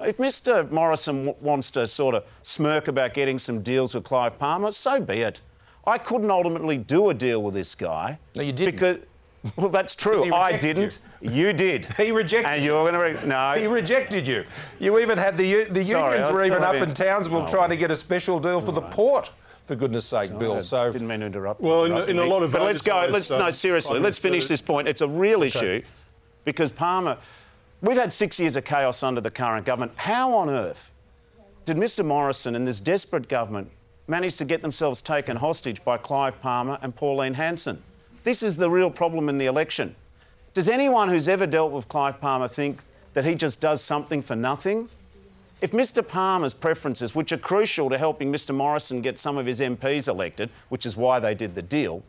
If Mr. Morrison w- wants to sort of smirk about getting some deals with Clive Palmer, so be it. I couldn't ultimately do a deal with this guy. No, you didn't. Because, well, that's true. I didn't. You did. He rejected And you. you're going to re- no. He rejected you. You even had the the Sorry, unions were even up in Townsville Oh. trying to get a special deal for the port. For goodness' sake, Bill. I So didn't mean to interrupt. Well, in- interrupt in a lot of But let's go. Let's was, no seriously. Let's finish this point. It's a real issue because Palmer. We've had six years of chaos under the current government. How on earth did Mr. Morrison and this desperate government manage to get themselves taken hostage by Clive Palmer and Pauline Hanson? This is the real problem in the election. Does anyone who's ever dealt with Clive Palmer think that he just does something for nothing? If Mr. Palmer's preferences, which are crucial to helping Mr. Morrison get some of his MPs elected, which is why they did the deal,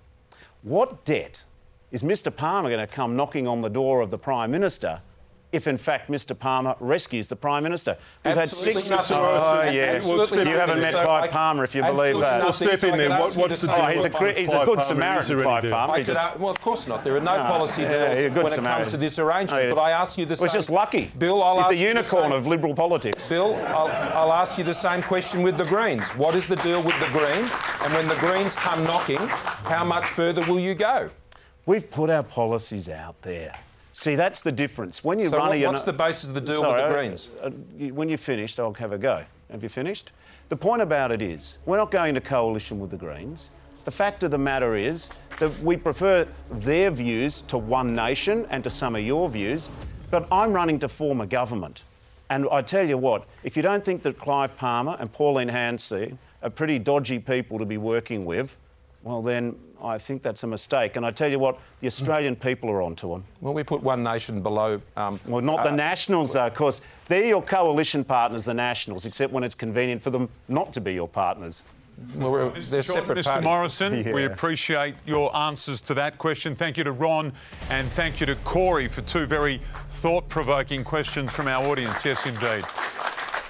what debt is Mr. Palmer going to come knocking on the door of the Prime Minister if, in fact, Mr. Palmer rescues the Prime Minister? We've Absolutely had six. nothing. Oh, yeah. Absolutely you haven't met So Clive I- Palmer if you believe that. We'll step in I there. What- what's the say- Oh, he's a, gre- he's a good Palmer, Samaritan, is Clive? Palmer. I He could, just- uh, well, of course not. There are no policy yeah, deals you're a when it Samaritan. comes to this arrangement. Oh, yeah. But I ask you the It same. was just lucky. Bill, I'll He's ask the you unicorn same. of liberal politics. Bill, I'll, I'll ask you the same question with the Greens. What is the deal with the Greens? And when the Greens come knocking, how much further will you go? We've put our policies out there. See, that's the difference. When you So run what- a, what's the basis of the deal Sorry, with the Greens? uh, when you're finished, I'll have a go. Have you finished? The point about it is, we're not going to coalition with the Greens. The fact of the matter is that we prefer their views to One Nation and to some of your views, but I'm running to form a government. And I tell you what, if you don't think that Clive Palmer and Pauline Hanson are pretty dodgy people to be working with, well, then I think that's a mistake. And I tell you what, the Australian people are onto them. Well, we put one nation below. Um, Well, not the Nationals, though, of course. They're your coalition partners, the Nationals, except when it's convenient for them not to be your partners. Well, we're- Mr. they're Shorten, separate Mr. parties. Morrison, we appreciate your answers to that question. Thank you to Ron and thank you to Corey for two very thought provoking questions from our audience. Yes, indeed.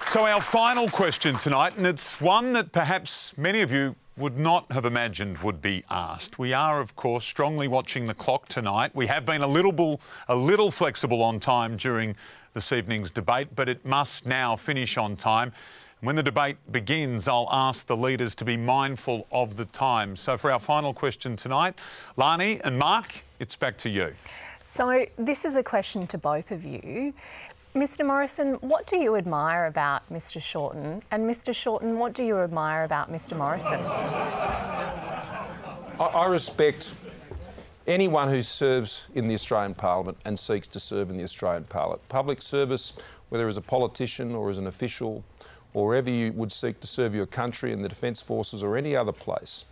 So, our final question tonight, and it's one that perhaps many of you would not have imagined would be asked. We are, of course, strongly watching the clock tonight. We have been a little, bull- a little flexible on time during this evening's debate, but it must now finish on time. When the debate begins, I'll ask the leaders to be mindful of the time. So, for our final question tonight, Lanai and Mark, it's back to you. So, this is a question to both of you. Mr. Morrison, what do you admire about Mr. Shorten? And Mr. Shorten, what do you admire about Mr. Morrison? I, I respect anyone who serves in the Australian Parliament and seeks to serve in the Australian Parliament. Public service, whether as a politician or as an official, or wherever you would seek to serve your country in the Defence Forces or any other place,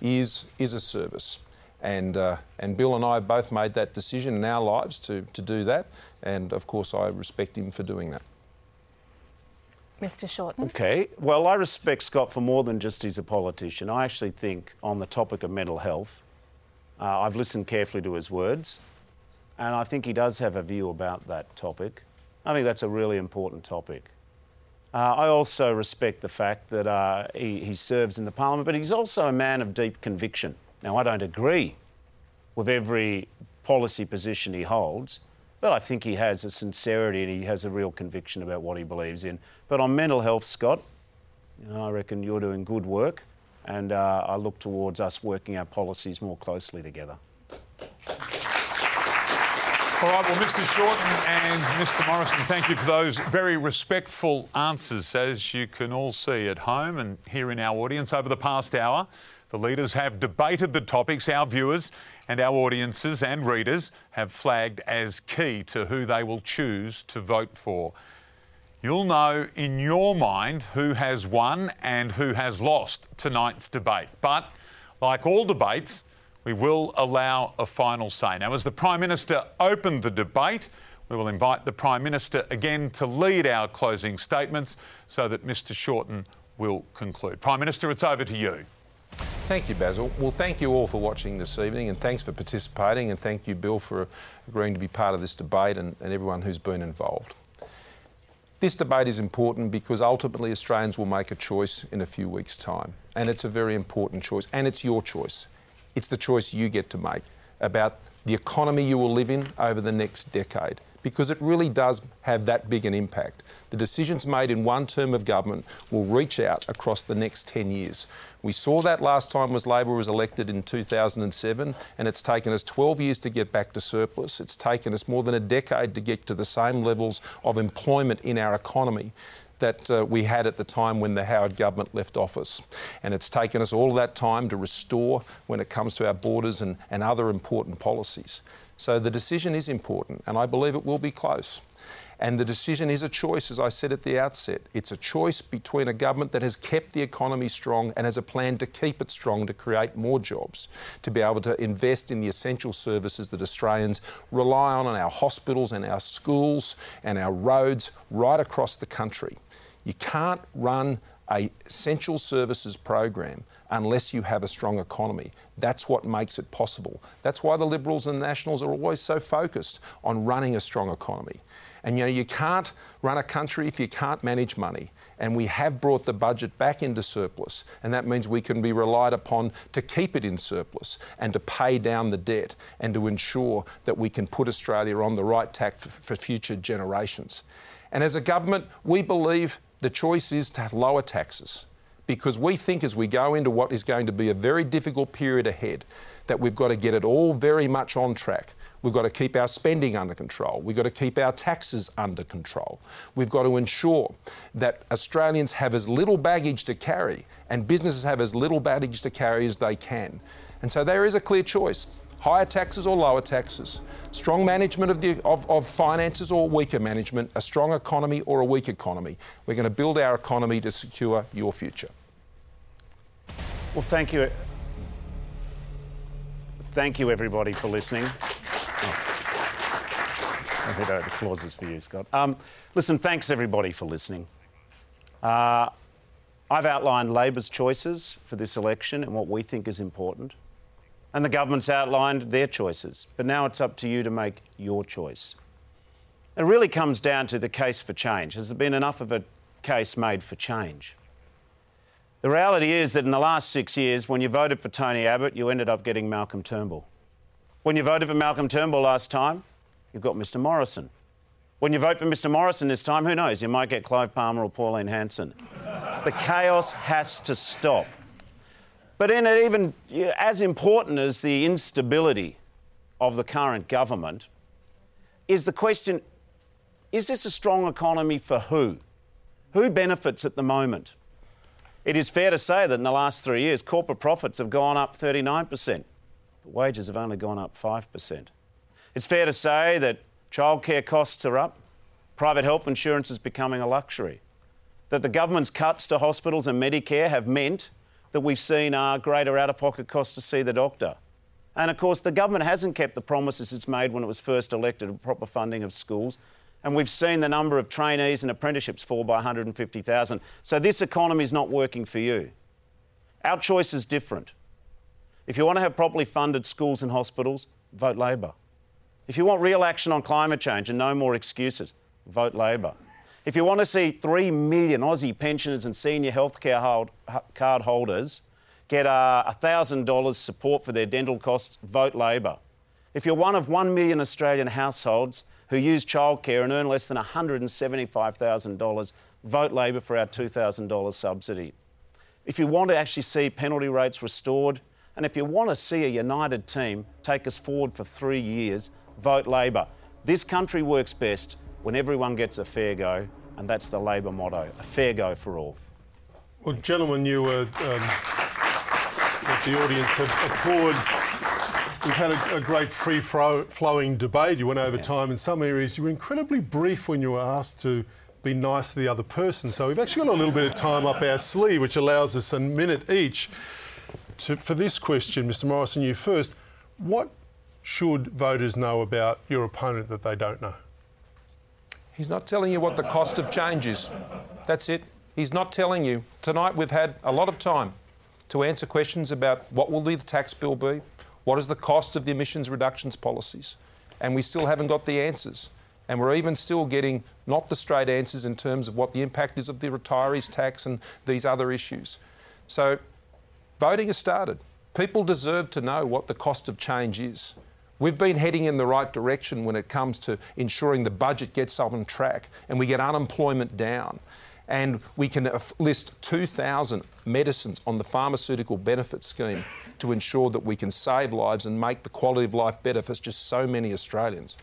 is, is a service. And, uh, and Bill and I both made that decision in our lives to, to do that. And of course, I respect him for doing that. Mr. Shorten? Okay, well, I respect Scott for more than just he's a politician. I actually think, on the topic of mental health, uh, I've listened carefully to his words, and I think he does have a view about that topic. I think that's a really important topic. Uh, I also respect the fact that uh, he, he serves in the parliament, but he's also a man of deep conviction. Now, I don't agree with every policy position he holds, but I think he has a sincerity and he has a real conviction about what he believes in. But on mental health, Scott, you know, I reckon you're doing good work, and uh, I look towards us working our policies more closely together. All right, well, Mr. Shorten and Mr. Morrison, thank you for those very respectful answers. As you can all see at home and here in our audience over the past hour, the leaders have debated the topics our viewers and our audiences and readers have flagged as key to who they will choose to vote for. You'll know in your mind who has won and who has lost tonight's debate. But like all debates, we will allow a final say. Now, as the Prime Minister opened the debate, we will invite the Prime Minister again to lead our closing statements so that Mr Shorten will conclude. Prime Minister, it's over to you. Thank you, Basil. Well, thank you all for watching this evening and thanks for participating. And thank you, Bill, for agreeing to be part of this debate and, and everyone who's been involved. This debate is important because ultimately Australians will make a choice in a few weeks' time. And it's a very important choice. And it's your choice. It's the choice you get to make about the economy you will live in over the next decade because it really does have that big an impact. The decisions made in one term of government will reach out across the next 10 years. We saw that last time was Labor was elected in 2007 and it's taken us 12 years to get back to surplus. It's taken us more than a decade to get to the same levels of employment in our economy that uh, we had at the time when the Howard government left office. And it's taken us all that time to restore when it comes to our borders and, and other important policies. So the decision is important, and I believe it will be close. And the decision is a choice, as I said at the outset. It's a choice between a government that has kept the economy strong and has a plan to keep it strong to create more jobs, to be able to invest in the essential services that Australians rely on, on our hospitals and our schools and our roads right across the country. You can't run a essential services program unless you have a strong economy. That's what makes it possible. That's why the Liberals and the Nationals are always so focused on running a strong economy. And you know, you can't run a country if you can't manage money. And we have brought the budget back into surplus. And that means we can be relied upon to keep it in surplus and to pay down the debt and to ensure that we can put Australia on the right tack for, for future generations. And as a government, we believe the choice is to lower taxes because we think as we go into what is going to be a very difficult period ahead, that we've got to get it all very much on track. We've got to keep our spending under control. We've got to keep our taxes under control. We've got to ensure that Australians have as little baggage to carry and businesses have as little baggage to carry as they can. And so there is a clear choice higher taxes or lower taxes, strong management of, the, of, of, finances or weaker management, a strong economy or a weak economy. We're going to build our economy to secure your future. Well, thank you. Thank you, everybody, for listening. I the applause is for you, Scott. Um, listen, thanks, everybody, for listening. Uh, I've outlined Labor's choices for this election and what we think is important. And the government's outlined their choices. But now it's up to you to make your choice. It really comes down to the case for change. Has there been enough of a case made for change? The reality is that in the last six years, when you voted for Tony Abbott, you ended up getting Malcolm Turnbull. When you voted for Malcolm Turnbull last time, you've got Mr Morrison. When you vote for Mr Morrison this time, who knows, you might get Clive Palmer or Pauline Hanson. The chaos has to stop. But in it, even as important as the instability of the current government, is the question is this a strong economy for who? Who benefits at the moment? It is fair to say that in the last three years, corporate profits have gone up 39%, but wages have only gone up 5%. It's fair to say that childcare costs are up, private health insurance is becoming a luxury, that the government's cuts to hospitals and Medicare have meant that we've seen are greater out of pocket costs to see the doctor. And of course, the government hasn't kept the promises it's made when it was first elected of proper funding of schools. And we've seen the number of trainees and apprenticeships fall by 150,000. So this economy is not working for you. Our choice is different. If you want to have properly funded schools and hospitals, vote Labor. If you want real action on climate change and no more excuses, vote Labor. If you want to see 3 million Aussie pensioners and senior healthcare hold, card holders get uh, $1,000 support for their dental costs, vote Labor. If you're one of 1 million Australian households who use childcare and earn less than $175,000, vote Labor for our $2,000 subsidy. If you want to actually see penalty rates restored, and if you want to see a united team take us forward for three years, vote Labor. This country works best when everyone gets a fair go, and that's the Labor motto a fair go for all. Well, gentlemen, you were. Um, the audience have applauded. We've had a, a great free flowing debate. You went over yeah. time in some areas. You were incredibly brief when you were asked to be nice to the other person. So we've actually got a little bit of time up our sleeve, which allows us a minute each. To, for this question, Mr. Morrison, you first. What should voters know about your opponent that they don't know? He's not telling you what the cost of change is. That's it. He's not telling you. Tonight we've had a lot of time to answer questions about what will the tax bill be, what is the cost of the emissions reductions policies, and we still haven't got the answers. And we're even still getting not the straight answers in terms of what the impact is of the retirees tax and these other issues. So voting has started. People deserve to know what the cost of change is. We've been heading in the right direction when it comes to ensuring the budget gets on track and we get unemployment down. And we can list 2,000 medicines on the pharmaceutical benefit scheme to ensure that we can save lives and make the quality of life better for just so many Australians.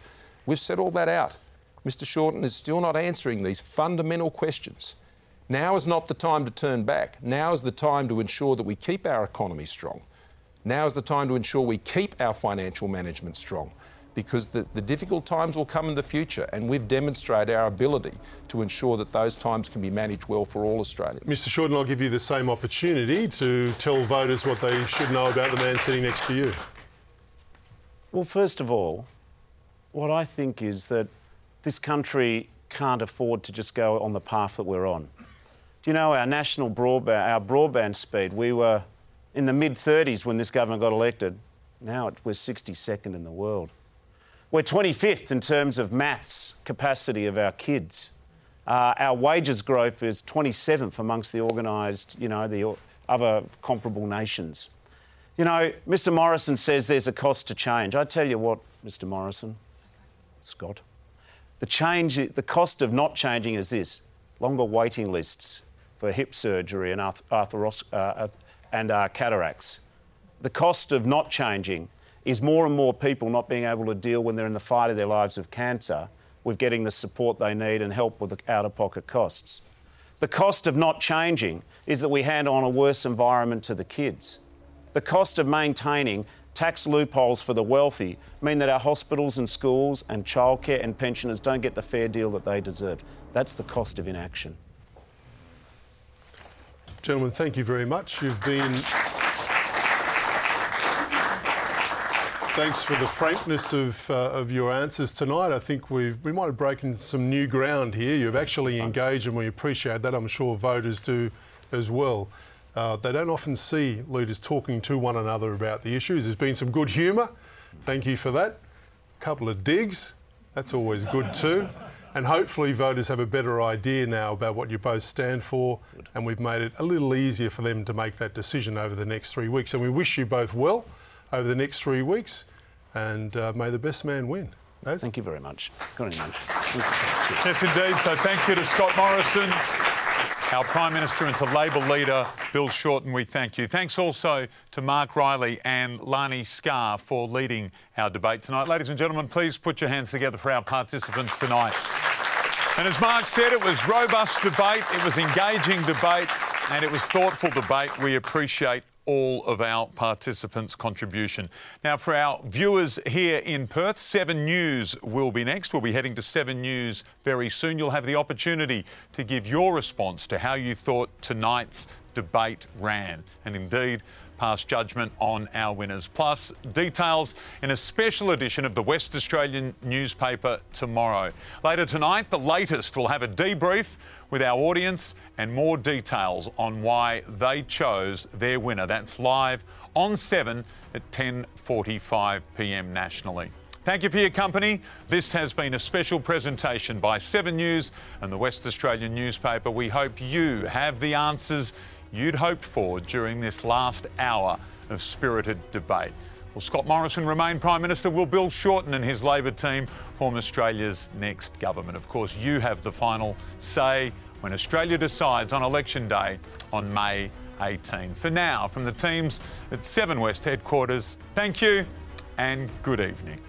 We've set all that out. Mr. Shorten is still not answering these fundamental questions. Now is not the time to turn back. Now is the time to ensure that we keep our economy strong. Now is the time to ensure we keep our financial management strong because the, the difficult times will come in the future and we've demonstrated our ability to ensure that those times can be managed well for all Australians. Mr Shorten, I'll give you the same opportunity to tell voters what they should know about the man sitting next to you. Well, first of all, what I think is that this country can't afford to just go on the path that we're on. Do you know our national broadband, our broadband speed, we were in the mid 30s when this government got elected. Now we're 62nd in the world. We're 25th in terms of maths capacity of our kids. Uh, our wages growth is 27th amongst the organised, you know, the other comparable nations. You know, Mr Morrison says there's a cost to change. I tell you what, Mr Morrison, Scott, the change, the cost of not changing is this: longer waiting lists for hip surgery and arthros- uh, and uh, cataracts. The cost of not changing is more and more people not being able to deal when they're in the fight of their lives of cancer with getting the support they need and help with the out of pocket costs. The cost of not changing is that we hand on a worse environment to the kids. The cost of maintaining tax loopholes for the wealthy mean that our hospitals and schools and childcare and pensioners don't get the fair deal that they deserve. That's the cost of inaction. Gentlemen, thank you very much. You've been. Thanks for the frankness of, uh, of your answers tonight. I think we've, we might have broken some new ground here. You've actually engaged, and we appreciate that. I'm sure voters do as well. Uh, they don't often see leaders talking to one another about the issues. There's been some good humour. Thank you for that. A couple of digs. That's always good too. And hopefully, voters have a better idea now about what you both stand for, and we've made it a little easier for them to make that decision over the next three weeks. And we wish you both well over the next three weeks, and uh, may the best man win. Those? Thank you very much. Good evening. Yes, indeed. So thank you to Scott Morrison, our Prime Minister, and to Labor leader Bill Shorten. We thank you. Thanks also to Mark Riley and Lanai Scarr for leading our debate tonight. Ladies and gentlemen, please put your hands together for our participants tonight. And as Mark said, it was robust debate, it was engaging debate, and it was thoughtful debate. We appreciate all of our participants' contribution. Now, for our viewers here in Perth, 7 News will be next. We'll be heading to 7 News very soon. You'll have the opportunity to give your response to how you thought tonight's debate ran. And indeed, pass judgment on our winners. Plus, details in a special edition of the West Australian newspaper tomorrow. Later tonight, the latest will have a debrief with our audience and more details on why they chose their winner. That's live on 7 at 10:45 p.m. nationally. Thank you for your company. This has been a special presentation by 7 News and the West Australian newspaper. We hope you have the answers you'd hoped for during this last hour of spirited debate. Will Scott Morrison remain Prime Minister? Will Bill Shorten and his Labor team form Australia's next government? Of course, you have the final say when Australia decides on election day on May 18. For now, from the teams at Seven West headquarters, thank you and good evening.